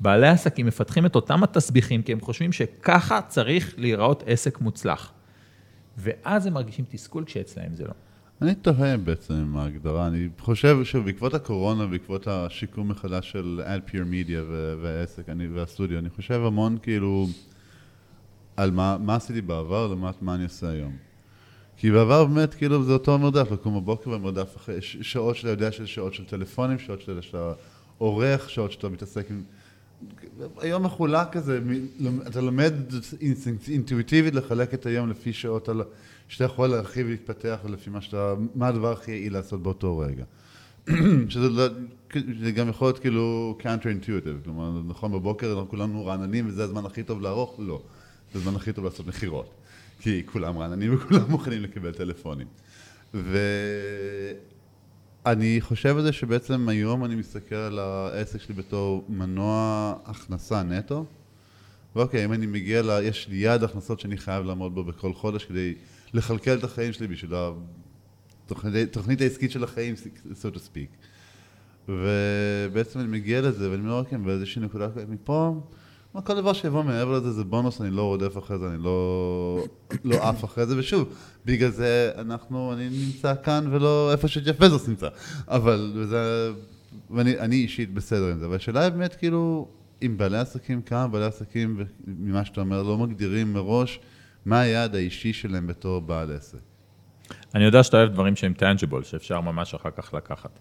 בעלי עסקים מפתחים את אותם התסביכים, כי הם חושבים שככה צריך להיראות עסק מוצלח. ואז הם מרגישים תסכול כשאצלהם זה לא. אני תוהה בעצם עם ההגדרה, אני חושב שבעקבות הקורונה, בעקבות השיקום מחדש של Ad Pure Media והעסק אני, והסטודיו, אני חושב המון כאילו על מה, מה עשיתי בעבר לעומת מה אני עושה היום. כי בעבר באמת כאילו זה אותו מרדף, לקום בבוקר במרדף אחרי שעות שאתה יודע שזה שעות של טלפונים, שעות שאתה עורך, שעות שאתה מתעסק עם... היום מחולק כזה, אתה לומד אינטואיטיבית לחלק את היום לפי שעות. שאתה יכול להרחיב ולהתפתח ולפי מה שאתה, מה הדבר הכי יעיל לעשות באותו רגע. שזה לא, זה גם יכול להיות כאילו counter-intuitive, כלומר, נכון בבוקר אנחנו כולנו רעננים וזה הזמן הכי טוב לערוך? לא. זה הזמן הכי טוב לעשות מכירות. כי כולם רעננים וכולם מוכנים לקבל טלפונים. ואני חושב על זה שבעצם היום אני מסתכל על העסק שלי בתור מנוע הכנסה נטו. ואוקיי, אם אני מגיע ל... יש לי יעד הכנסות שאני חייב לעמוד בו בכל חודש כדי לכלכל את החיים שלי בשביל התוכנית, העסקית של החיים, so to speak. ובעצם אני מגיע לזה, ואני אומר, אוקיי, באיזושהי נקודה, מפה, כל דבר שיבוא מעבר לזה זה בונוס, אני לא רודף אחרי זה, אני לא, לא עף אחרי זה, ושוב, בגלל זה אנחנו, אני נמצא כאן ולא איפה שג'ף בזוס נמצא, אבל זה, ואני אני אישית בסדר עם זה, והשאלה היא באמת כאילו, אם בעלי עסקים, כמה בעלי עסקים, ממה שאתה אומר, לא מגדירים מראש מה היעד האישי שלהם בתור בעל עסק. אני יודע שאתה אוהב דברים שהם טנג'יבול, שאפשר ממש אחר כך לקחת.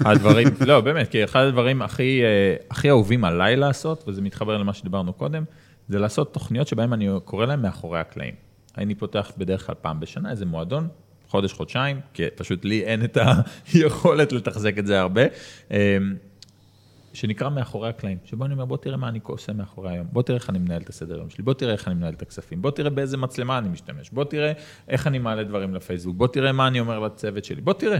הדברים, לא, באמת, כי אחד הדברים הכי, הכי אהובים עליי לעשות, וזה מתחבר למה שדיברנו קודם, זה לעשות תוכניות שבהן אני קורא להן מאחורי הקלעים. אני פותח בדרך כלל פעם בשנה איזה מועדון, חודש, חודשיים, כי פשוט לי אין את היכולת לתחזק את זה הרבה. שנקרא מאחורי הקלעים, שבו אני אומר, בוא תראה מה אני עושה מאחורי היום, בוא תראה איך אני מנהל את הסדר יום שלי, בוא תראה איך אני מנהל את הכספים, בוא תראה באיזה מצלמה אני משתמש, בוא תראה איך אני מעלה דברים לפייסבוק, בוא תראה מה אני אומר לצוות שלי, בוא תראה.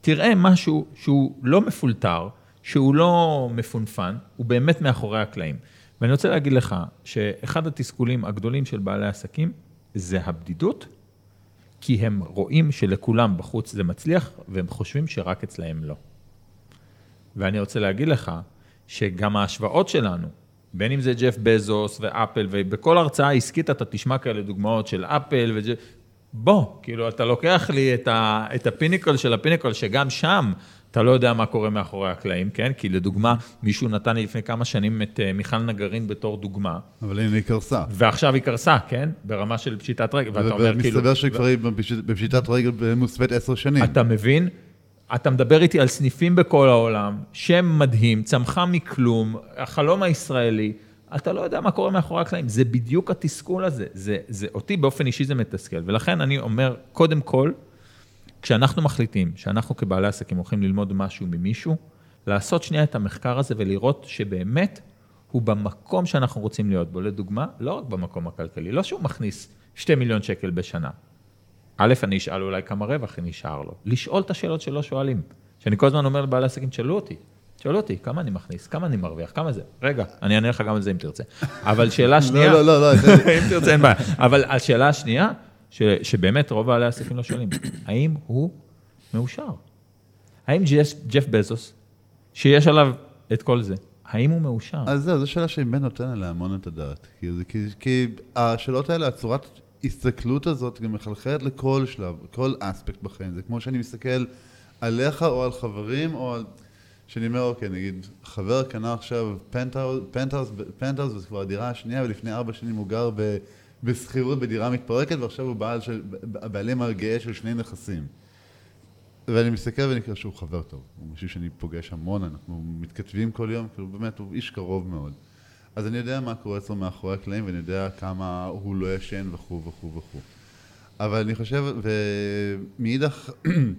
תראה משהו שהוא לא מפולטר, שהוא לא מפונפן, הוא באמת מאחורי הקלעים. ואני רוצה להגיד לך שאחד התסכולים הגדולים של בעלי עסקים זה הבדידות, כי הם רואים שלכולם בחוץ זה מצליח, והם חושבים שרק אצלהם לא. ואני רוצה להגיד לך שגם ההשוואות שלנו, בין אם זה ג'ף בזוס ואפל, ובכל הרצאה עסקית אתה תשמע כאלה דוגמאות של אפל. בוא, כאילו, אתה לוקח לי את, ה, את הפיניקל של הפיניקל, שגם שם אתה לא יודע מה קורה מאחורי הקלעים, כן? כי לדוגמה, מישהו נתן לי לפני כמה שנים את אה, מיכל נגרין בתור דוגמה. אבל הנה היא קרסה. ועכשיו היא קרסה, כן? ברמה של פשיטת רגל, ואתה אומר כאילו... ומסתבר שכבר היא בפשיטת רגל מוסווית עשר שנים. אתה מבין? אתה מדבר איתי על סניפים בכל העולם, שם מדהים, צמחה מכלום, החלום הישראלי, אתה לא יודע מה קורה מאחורי הקלעים, זה בדיוק התסכול הזה, זה, זה, אותי באופן אישי זה מתסכל, ולכן אני אומר, קודם כל, כשאנחנו מחליטים שאנחנו כבעלי עסקים הולכים ללמוד משהו ממישהו, לעשות שנייה את המחקר הזה ולראות שבאמת הוא במקום שאנחנו רוצים להיות בו. לדוגמה, לא רק במקום הכלכלי, לא שהוא מכניס 2 מיליון שקל בשנה. א', אני אשאל אולי כמה רווח נשאר לו. לשאול את השאלות שלא שואלים. שאני כל הזמן אומר לבעלי עסקים, תשאלו אותי, תשאלו אותי, כמה אני מכניס, כמה אני מרוויח, כמה זה. רגע, אני אענה לך גם על זה אם תרצה. אבל שאלה שנייה... לא, לא, לא. אם תרצה, אין בעיה. אבל השאלה השנייה, שבאמת רוב בעלי העסקים לא שואלים, האם הוא מאושר? האם ג'ף, בזוס, שיש עליו את כל זה, האם הוא מאושר? אז זהו, זו שאלה שבן נותן עליה המון את הדעת. כי, זה, כי, כי השאלות האלה, הצורת ההסתכלות הזאת גם מחלחלת לכל שלב, כל אספקט בחיים. זה כמו שאני מסתכל עליך או על חברים, או על... שאני אומר, אוקיי, נגיד, חבר קנה עכשיו פנטהאוס, פנטהאוס, וזו כבר הדירה השנייה, ולפני ארבע שנים הוא גר. בשכירות בדירה מתפרקת, ועכשיו הוא בעל של, הבעלים הגאה של שני נכסים. ואני מסתכל ואני כאילו שהוא חבר טוב, הוא מישהו שאני פוגש המון, אנחנו מתכתבים כל יום, כאילו באמת הוא איש קרוב מאוד. אז אני יודע מה קורה אצלו מאחורי הקלעים, ואני יודע כמה הוא לא ישן וכו' וכו' וכו'. אבל אני חושב, ומאידך,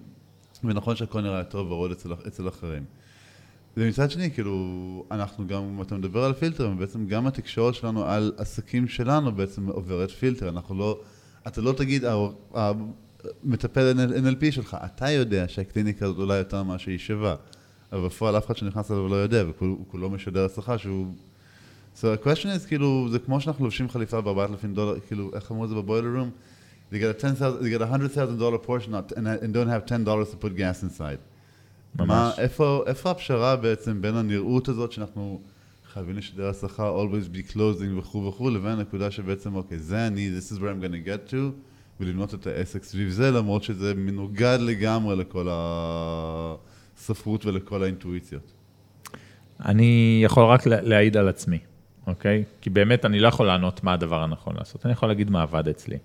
ונכון שהכל נראה יותר ורוד אצל, אצל אחרים. ומצד שני, כאילו, אנחנו גם, אתה מדבר על פילטר, בעצם גם התקשורת שלנו על עסקים שלנו בעצם עוברת פילטר, אנחנו לא, אתה לא תגיד, המטפל NLP שלך, אתה יודע שהקליניקה הזאת אולי יותר ממה שהיא שווה, אבל בפועל אף אחד שנכנס אליו לא יודע, והוא כולו משדר אצלך שהוא... So the question is, כאילו, זה כמו שאנחנו לובשים חליפה ב-4,000 דולר, כאילו, איך אמרו את זה בבוילר רום? You get a $10,000, you get a $100,000 portion and, don't have $10 to put gas inside. ממש. מה, איפה, איפה הפשרה בעצם בין הנראות הזאת שאנחנו חייבים לשדר הצלחה, always be closing וכו' וכו', לבין הנקודה שבעצם, אוקיי, זה אני, this is where I'm gonna get to, ולבנות את העסק סביב זה, למרות שזה מנוגד לגמרי לכל הספרות ולכל האינטואיציות. אני יכול רק להעיד על עצמי, אוקיי? כי באמת אני לא יכול לענות מה הדבר הנכון לעשות, אני יכול להגיד מה עבד אצלי.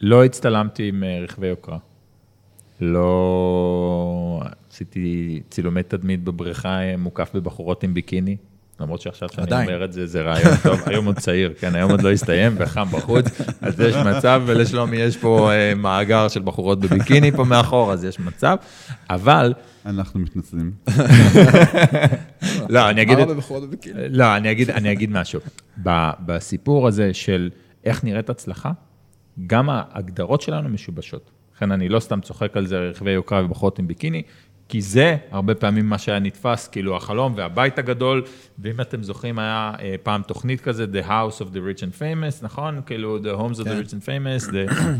לא הצטלמתי עם אה, רכבי יוקרה. לא עשיתי צילומי תדמית בבריכה מוקף בבחורות עם ביקיני, למרות שעכשיו שאני עדיין. אומר את זה, זה רעיון טוב, היום עוד צעיר, כן, היום עוד לא הסתיים וחם בחוץ, אז יש מצב, ולשלומי יש פה אה, מאגר של בחורות בביקיני פה מאחור, אז יש מצב, אבל... אנחנו מתנצלים. לא, אני אגיד... לא, אני אגיד, אני אגיד משהו. בסיפור הזה של איך נראית הצלחה, גם ההגדרות שלנו משובשות. לכן אני לא סתם צוחק על זה, רכבי יוקרה ובחורות עם ביקיני, כי זה הרבה פעמים מה שהיה נתפס, כאילו החלום והבית הגדול, ואם אתם זוכרים, היה אה, פעם תוכנית כזה, The House of the Rich and Famous, נכון? כאילו, The Homes of the כן. Rich and Famous,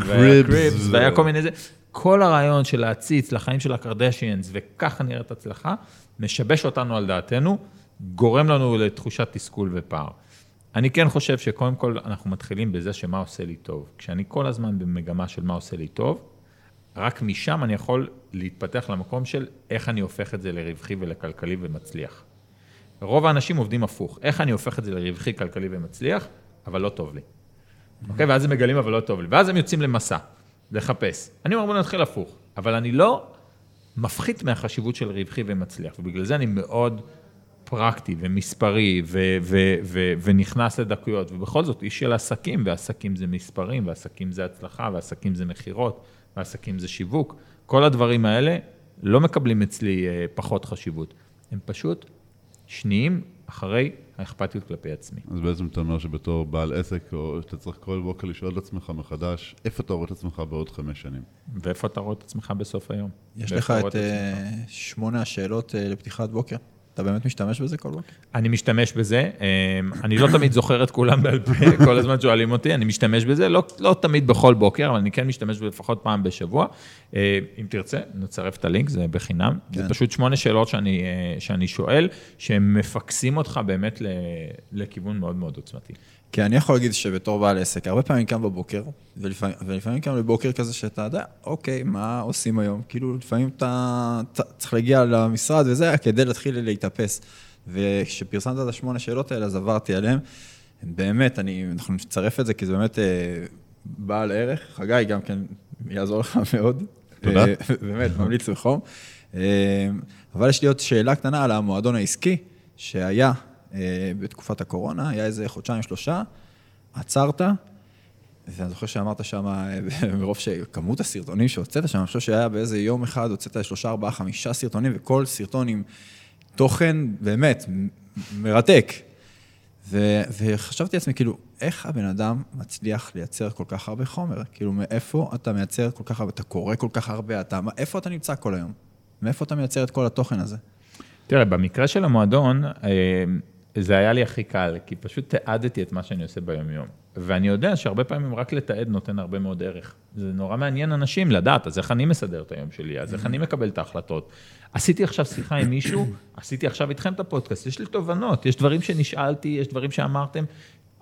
והיה קריפס, והיה כל מיני זה. כל הרעיון של להציץ לחיים של הקרדשיאנס, וככה נראית הצלחה, משבש אותנו על דעתנו, גורם לנו לתחושת תסכול ופער. אני כן חושב שקודם כל אנחנו מתחילים בזה שמה עושה לי טוב. כשאני כל הזמן במגמה של מה עושה לי טוב, רק משם אני יכול להתפתח למקום של איך אני הופך את זה לרווחי ולכלכלי ומצליח. רוב האנשים עובדים הפוך, איך אני הופך את זה לרווחי, כלכלי ומצליח, אבל לא טוב לי. אוקיי? ואז הם מגלים, אבל לא טוב לי. ואז הם יוצאים למסע, לחפש. אני אומר, בוא נתחיל הפוך, אבל אני לא מפחית מהחשיבות של רווחי ומצליח, ובגלל זה אני מאוד פרקטי ומספרי ו- ו- ו- ונכנס לדקויות, ובכל זאת איש של עסקים, ועסקים זה מספרים, ועסקים זה הצלחה, ועסקים זה מכירות. ועסקים זה שיווק. כל הדברים האלה לא מקבלים אצלי אה, פחות חשיבות. הם פשוט שניים אחרי האכפתיות כלפי עצמי. אז בעצם אתה אומר שבתור בעל עסק, או שאתה צריך כל בוקר לשאול את עצמך מחדש, איפה אתה רואה את עצמך בעוד חמש שנים? ואיפה אתה רואה את עצמך בסוף היום? יש לך את? אה, שמונה השאלות אה, לפתיחת בוקר. אתה באמת משתמש בזה כל בוקר? אני משתמש בזה, אמ, אני לא תמיד זוכר את כולם בעל פה, כל הזמן שואלים אותי, אני משתמש בזה, לא, לא תמיד בכל בוקר, אבל אני כן משתמש לפחות פעם בשבוע. אה, אם תרצה, נצרף את הלינק, זה בחינם. כן. זה פשוט שמונה שאלות שאני, אה, שאני שואל, שהם מפקסים אותך באמת לכיוון מאוד מאוד עוצמתי. כי אני יכול להגיד שבתור בעל עסק, הרבה פעמים קם בבוקר, ולפעמים, ולפעמים קם בבוקר כזה שאתה יודע, אוקיי, מה עושים היום? כאילו, לפעמים אתה, אתה צריך להגיע למשרד וזה, כדי להתחיל להתאפס. וכשפרסמת את השמונה שאלות האלה, אז עברתי עליהן. באמת, אני, אנחנו נצרף את זה, כי זה באמת אה, בעל ערך. חגי גם כן יעזור לך מאוד. תודה. אה, באמת, ממליץ בחום. אה, אבל יש לי עוד שאלה קטנה על המועדון העסקי, שהיה בתקופת הקורונה, היה איזה חודשיים, שלושה, עצרת, ואני זוכר שאמרת שם, אה, מרוב שכמות הסרטונים שהוצאת שם, אני חושב שהיה באיזה יום אחד, הוצאת שלושה, ארבעה, חמישה סרטונים, וכל סרטון עם תוכן באמת מרתק. ו- וחשבתי לעצמי, כאילו, איך הבן אדם מצליח לייצר כל כך הרבה חומר? כאילו, מאיפה אתה מייצר כל כך הרבה, אתה קורא כל כך הרבה, אתה, איפה אתה נמצא כל היום? מאיפה אתה מייצר את כל התוכן הזה? תראה, במקרה של המועדון, אה, זה היה לי הכי קל, כי פשוט תיעדתי את מה שאני עושה ביום-יום. ואני יודע שהרבה פעמים רק לתעד נותן הרבה מאוד ערך. זה נורא מעניין אנשים לדעת, אז איך אני מסדר את היום שלי, אז איך אני מקבל את ההחלטות. עשיתי עכשיו שיחה עם מישהו, עשיתי עכשיו איתכם את הפודקאסט, יש לי תובנות, יש דברים שנשאלתי, יש דברים שאמרתם.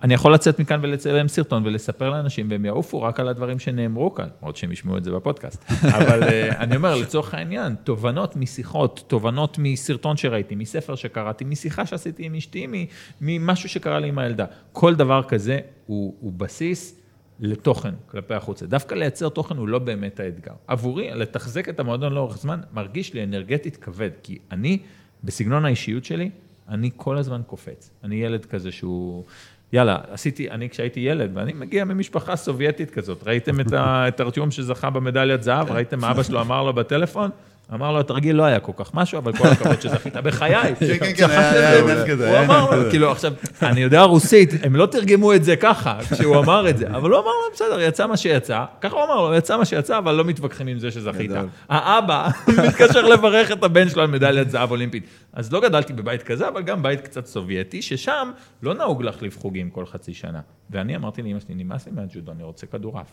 אני יכול לצאת מכאן ולצלם סרטון ולספר לאנשים, והם יעופו רק על הדברים שנאמרו כאן, למרות שהם ישמעו את זה בפודקאסט. אבל אה, אני אומר, לצורך העניין, תובנות משיחות, תובנות מסרטון שראיתי, מספר שקראתי, משיחה שעשיתי עם אשתי, ממשהו שקרה לי עם הילדה. כל דבר כזה הוא, הוא בסיס לתוכן כלפי החוצה. דווקא לייצר תוכן הוא לא באמת האתגר. עבורי, לתחזק את המועדון לאורך זמן, מרגיש לי אנרגטית כבד, כי אני, בסגנון האישיות שלי, אני כל הזמן קופץ. אני ילד כזה שהוא... יאללה, עשיתי, אני כשהייתי ילד, ואני מגיע ממשפחה סובייטית כזאת, ראיתם את, ה, את ארטיום שזכה במדליית זהב? ראיתם מה אבא שלו אמר לו בטלפון? אמר לו, התרגיל לא היה כל כך משהו, אבל כל הכבוד שזכית בחיי. כן, כן, כן, היה- עניין כזה, הוא אמר לו. כאילו, עכשיו, אני יודע רוסית, הם לא תרגמו את זה ככה, כשהוא אמר את זה, אבל הוא אמר לו, בסדר, יצא מה שיצא, ככה הוא אמר לו, יצא מה שיצא, אבל לא מתווכחים עם זה שזכית. האבא מתקשר לברך את הבן שלו על מדליית זהב אולימפית. אז לא גדלתי בבית כזה, אבל גם בית קצת סובייטי, ששם לא נהוג להחליף חוגים כל חצי שנה. ואני אמרתי לאמא שלי, נמאס לי מהג'ודו, אני רוצה כדורעף.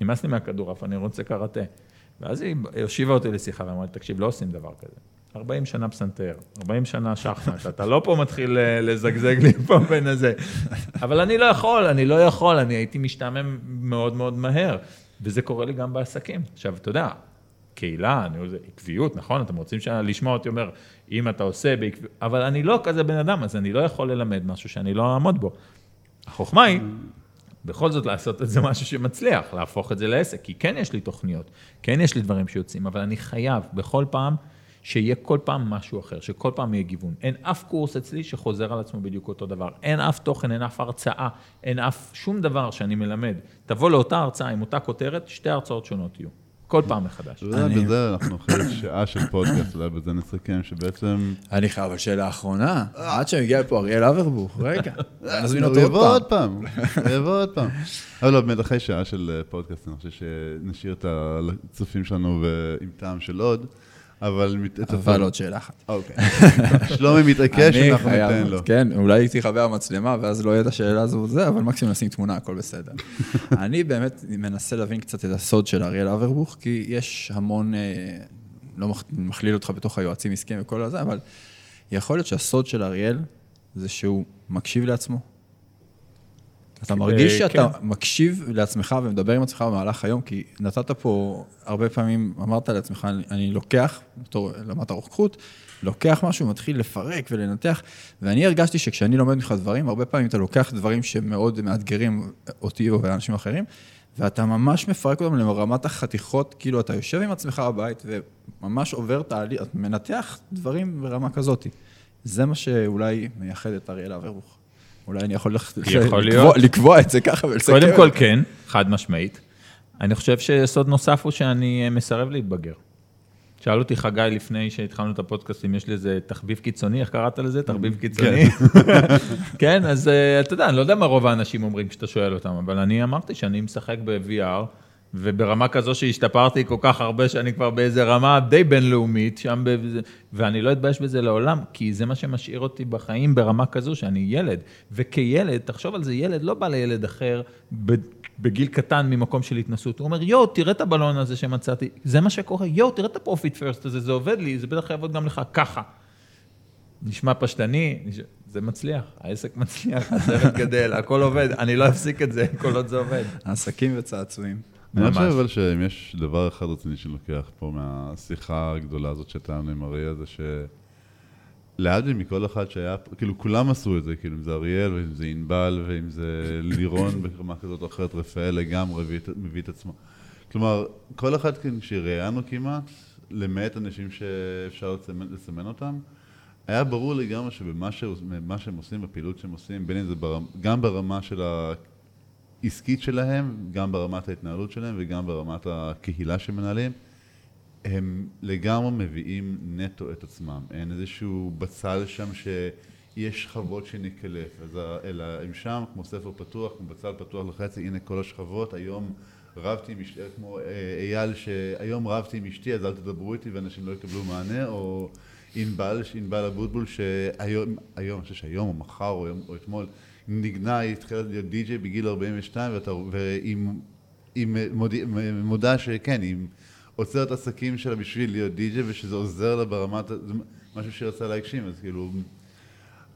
נמאס לי מהכדורעף, אני רוצה קראטה. ואז היא הושיבה אותי לשיחה ואמרה לי, תקשיב, לא עושים דבר כזה. 40 שנה פסנתר, 40 שנה שחמט, אתה לא פה מתחיל אה, לזגזג לי פה בין הזה. אבל אני לא יכול, אני לא יכול, אני הייתי משתעמם מאוד מאוד מהר. וזה קורה לי גם בעסקים. עכשיו, אתה יודע, קהילה, אני יודע, עקביות, נכון? אתם רוצים לשמוע אותי אומר, אם אתה עושה בעקביות, אבל אני לא כזה בן אדם, אז אני לא יכול ללמד משהו שאני לא אעמוד בו. החוכמה היא, בכל זאת לעשות את זה משהו שמצליח, להפוך את זה לעסק, כי כן יש לי תוכניות, כן יש לי דברים שיוצאים, אבל אני חייב בכל פעם שיהיה כל פעם משהו אחר, שכל פעם יהיה גיוון. אין אף קורס אצלי שחוזר על עצמו בדיוק אותו דבר. אין אף תוכן, אין אף הרצאה, אין אף שום דבר שאני מלמד. תבוא לאותה הרצאה עם אותה כותרת, שתי הרצאות שונות יהיו. כל פעם מחדש. אתה יודע, בזה אנחנו אחרי שעה של פודקאסט, אולי בזה נסכם שבעצם... אני חייב, אבל שאלה אחרונה, עד שמגיע לפה אריאל אברבוך, רגע, נזמין הוא אותו יבוא עוד עוד פעם. פעם, הוא יבוא עוד פעם. אבל לא, באמת, אחרי שעה של אה, פודקאסט, אני חושב שנשאיר את הצופים שלנו עם טעם של עוד, אבל... אבל עוד שאלה אחת. אוקיי. שלומי מתעקש, אנחנו ניתן לו. כן, אולי תכבה המצלמה, ואז לא יהיה את השאלה הזו וזה, אבל מקסימום נשים תמונה, הכל בסדר. אני באמת מנסה להבין קצת את הסוד של אריאל אברבוך, כי יש המון, אה, לא מכליל אותך בתוך היועצים עסקיים וכל הזה, אבל יכול להיות שהסוד של אריאל זה שהוא מקשיב לעצמו. אתה מרגיש אה, שאתה כן. מקשיב לעצמך ומדבר עם עצמך במהלך היום, כי נתת פה, הרבה פעמים אמרת לעצמך, אני, אני לוקח, בתור למדת רוקחות, לוקח משהו ומתחיל לפרק ולנתח, ואני הרגשתי שכשאני לומד ממך דברים, הרבה פעמים אתה לוקח דברים שמאוד מאתגרים אותי או אנשים אחרים, ואתה ממש מפרק אותם לרמת החתיכות, כאילו אתה יושב עם עצמך בבית וממש עובר תהליך, אתה מנתח דברים ברמה כזאת. זה מה שאולי מייחד את אריאל אברבוך. אולי אני יכול, יכול לקבוע. לקבוע את זה ככה ולסכם. קודם כל. כן, חד משמעית. אני חושב שיסוד נוסף הוא שאני אה, מסרב להתבגר. שאל אותי חגי לפני שהתחלנו את הפודקאסט, אם יש לי איזה תחביב קיצוני, איך קראת לזה? תחביב קיצוני? כן, אז אה, אתה יודע, אני לא יודע מה רוב האנשים אומרים כשאתה שואל אותם, אבל אני אמרתי שאני משחק ב-VR, וברמה כזו שהשתפרתי כל כך הרבה, שאני כבר באיזה רמה די בינלאומית, שם, ב... ואני לא אתבייש בזה לעולם, כי זה מה שמשאיר אותי בחיים ברמה כזו שאני ילד. וכילד, תחשוב על זה, ילד לא בא לילד אחר בגיל קטן ממקום של התנסות. הוא אומר, יואו, תראה את הבלון הזה שמצאתי, זה מה שקורה, יואו, תראה את ה Profit First הזה, זה עובד לי, זה בטח יעבוד גם לך, ככה. נשמע פשטני, זה מצליח, העסק מצליח, הצוות גדל, הכל עובד, אני לא אפסיק את זה כל עוד זה עובד. עסקים וצעצועים. אני חושב אבל שאם יש דבר אחד רציני שלוקח פה מהשיחה הגדולה הזאת שהייתה עם אריה, זה שלהבדיל מכל אחד שהיה, כאילו כולם עשו את זה, כאילו אם זה אריאל, ואם זה ענבל, ואם זה לירון ברמה כזאת או אחרת, רפאל לגמרי מביא את עצמו. כלומר, כל אחד כן, שראיינו כמעט, למעט אנשים שאפשר לסמן, לסמן אותם, היה ברור לגמרי שבמה שהם עושים, בפעילות שהם עושים, בין אם זה ברמה, גם ברמה של העסקית שלהם, גם ברמת ההתנהלות שלהם וגם ברמת הקהילה שמנהלים, הם לגמרי מביאים נטו את עצמם. אין איזשהו בצל שם שיש שכבות שנקלף, אלא הם שם כמו ספר פתוח, כמו בצל פתוח לחצי, הנה כל השכבות, היום רבתי עם אשתי, כמו אה, אייל, שהיום רבתי עם אשתי, אז אל תדברו איתי ואנשים לא יקבלו מענה, או ענבל, ענבל אבוטבול, שהיום, היום, אני חושב שהיום או מחר או, או אתמול, נגנה, היא התחילה להיות די-ג'יי בגיל 42, ואתה, והיא היא מוד, מודה שכן, היא עוצרת עסקים שלה בשביל להיות די-ג'יי, ושזה עוזר לה ברמת, זה משהו שהיא רצה להגשים, אז כאילו,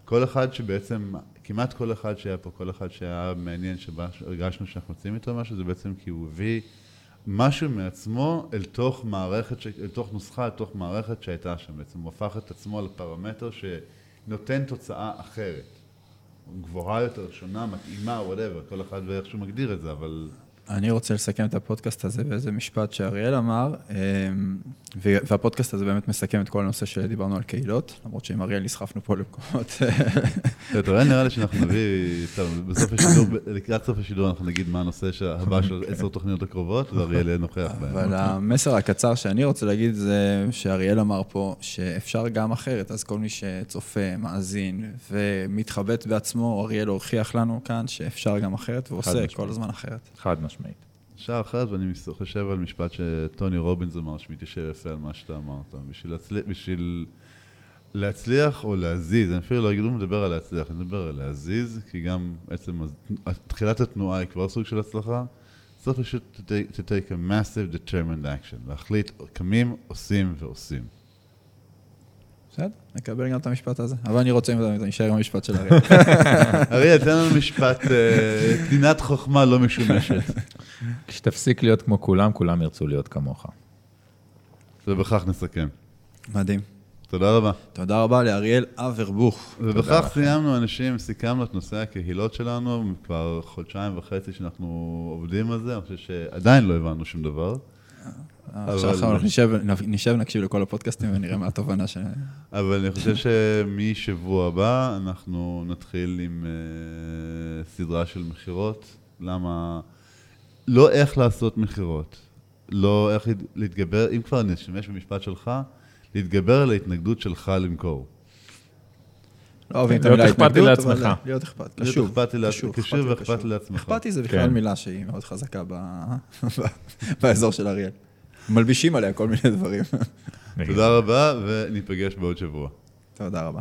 כל אחד שבעצם, כמעט כל אחד שהיה פה, כל אחד שהיה מעניין, שהרגשנו שאנחנו יוצאים איתו משהו, זה בעצם כי הוא הביא משהו מעצמו אל תוך מערכת, אל תוך נוסחה, אל תוך מערכת שהייתה שם בעצם. הוא הפך את עצמו לפרמטר שנותן תוצאה אחרת. גבוהה יותר, שונה, מתאימה, whatever, כל אחד ואיך שהוא מגדיר את זה, אבל... אני רוצה לסכם את הפודקאסט הזה באיזה משפט שאריאל אמר, אמ, והפודקאסט הזה באמת מסכם את כל הנושא שדיברנו על קהילות, למרות שעם אריאל נסחפנו פה למקומות. אתה רואה, נראה לי שאנחנו נביא, בסוף השידור, לקראת סוף השידור אנחנו נגיד מה הנושא הבא של אוקיי. עשר תוכניות הקרובות, ואריאל יהיה נוכח בהן. אבל המסר הקצר שאני רוצה להגיד זה שאריאל אמר פה שאפשר גם אחרת, אז כל מי שצופה, מאזין ומתחבט בעצמו, אריאל הוכיח לנו כאן שאפשר גם אחרת, ועושה כל הזמן אחרת. חד משמעית. שעה אחת, ואני חושב על משפט שטוני רובינס אמר, שמתיישב יפה על מה שאתה אמרת. בשביל, להצליח, בשביל להצליח או להזיז, אני אפילו לא אגיד, הוא מדבר על להצליח, אני מדבר על להזיז, כי גם עצם תחילת התנועה היא כבר סוג של הצלחה. צריך פשוט to take a massive determined action, להחליט, קמים, עושים ועושים. בסדר, נקבל גם את המשפט הזה. אבל אני רוצה, אם אתה נשאר עם המשפט של אריאל. אריאל, תן לנו משפט, פנינת אה, חוכמה לא משומשת. כשתפסיק להיות כמו כולם, כולם ירצו להיות כמוך. ובכך נסכם. מדהים. תודה רבה. תודה רבה לאריאל אברבוך. ובכך סיימנו, אנשים, סיכמנו את נושא הקהילות שלנו, כבר חודשיים וחצי שאנחנו עובדים על זה, אני חושב שעדיין לא הבנו שום דבר. עכשיו אנחנו נשב, נקשיב לכל הפודקאסטים ונראה מה התובנה ש... אבל אני חושב שמשבוע הבא אנחנו נתחיל עם אה, סדרה של מכירות. למה... לא איך לעשות מכירות, לא איך להתגבר, אם כבר נשתמש במשפט שלך, להתגבר על ההתנגדות שלך למכור. לא אוהבים את המילה התנגדות, אבל להיות אכפת, קשוב. קשוב ואכפת לעצמך. אכפתי זה בכלל כן. מילה שהיא מאוד חזקה באזור של אריאל. מלבישים עליה כל מיני דברים. תודה רבה, וניפגש בעוד שבוע. תודה רבה.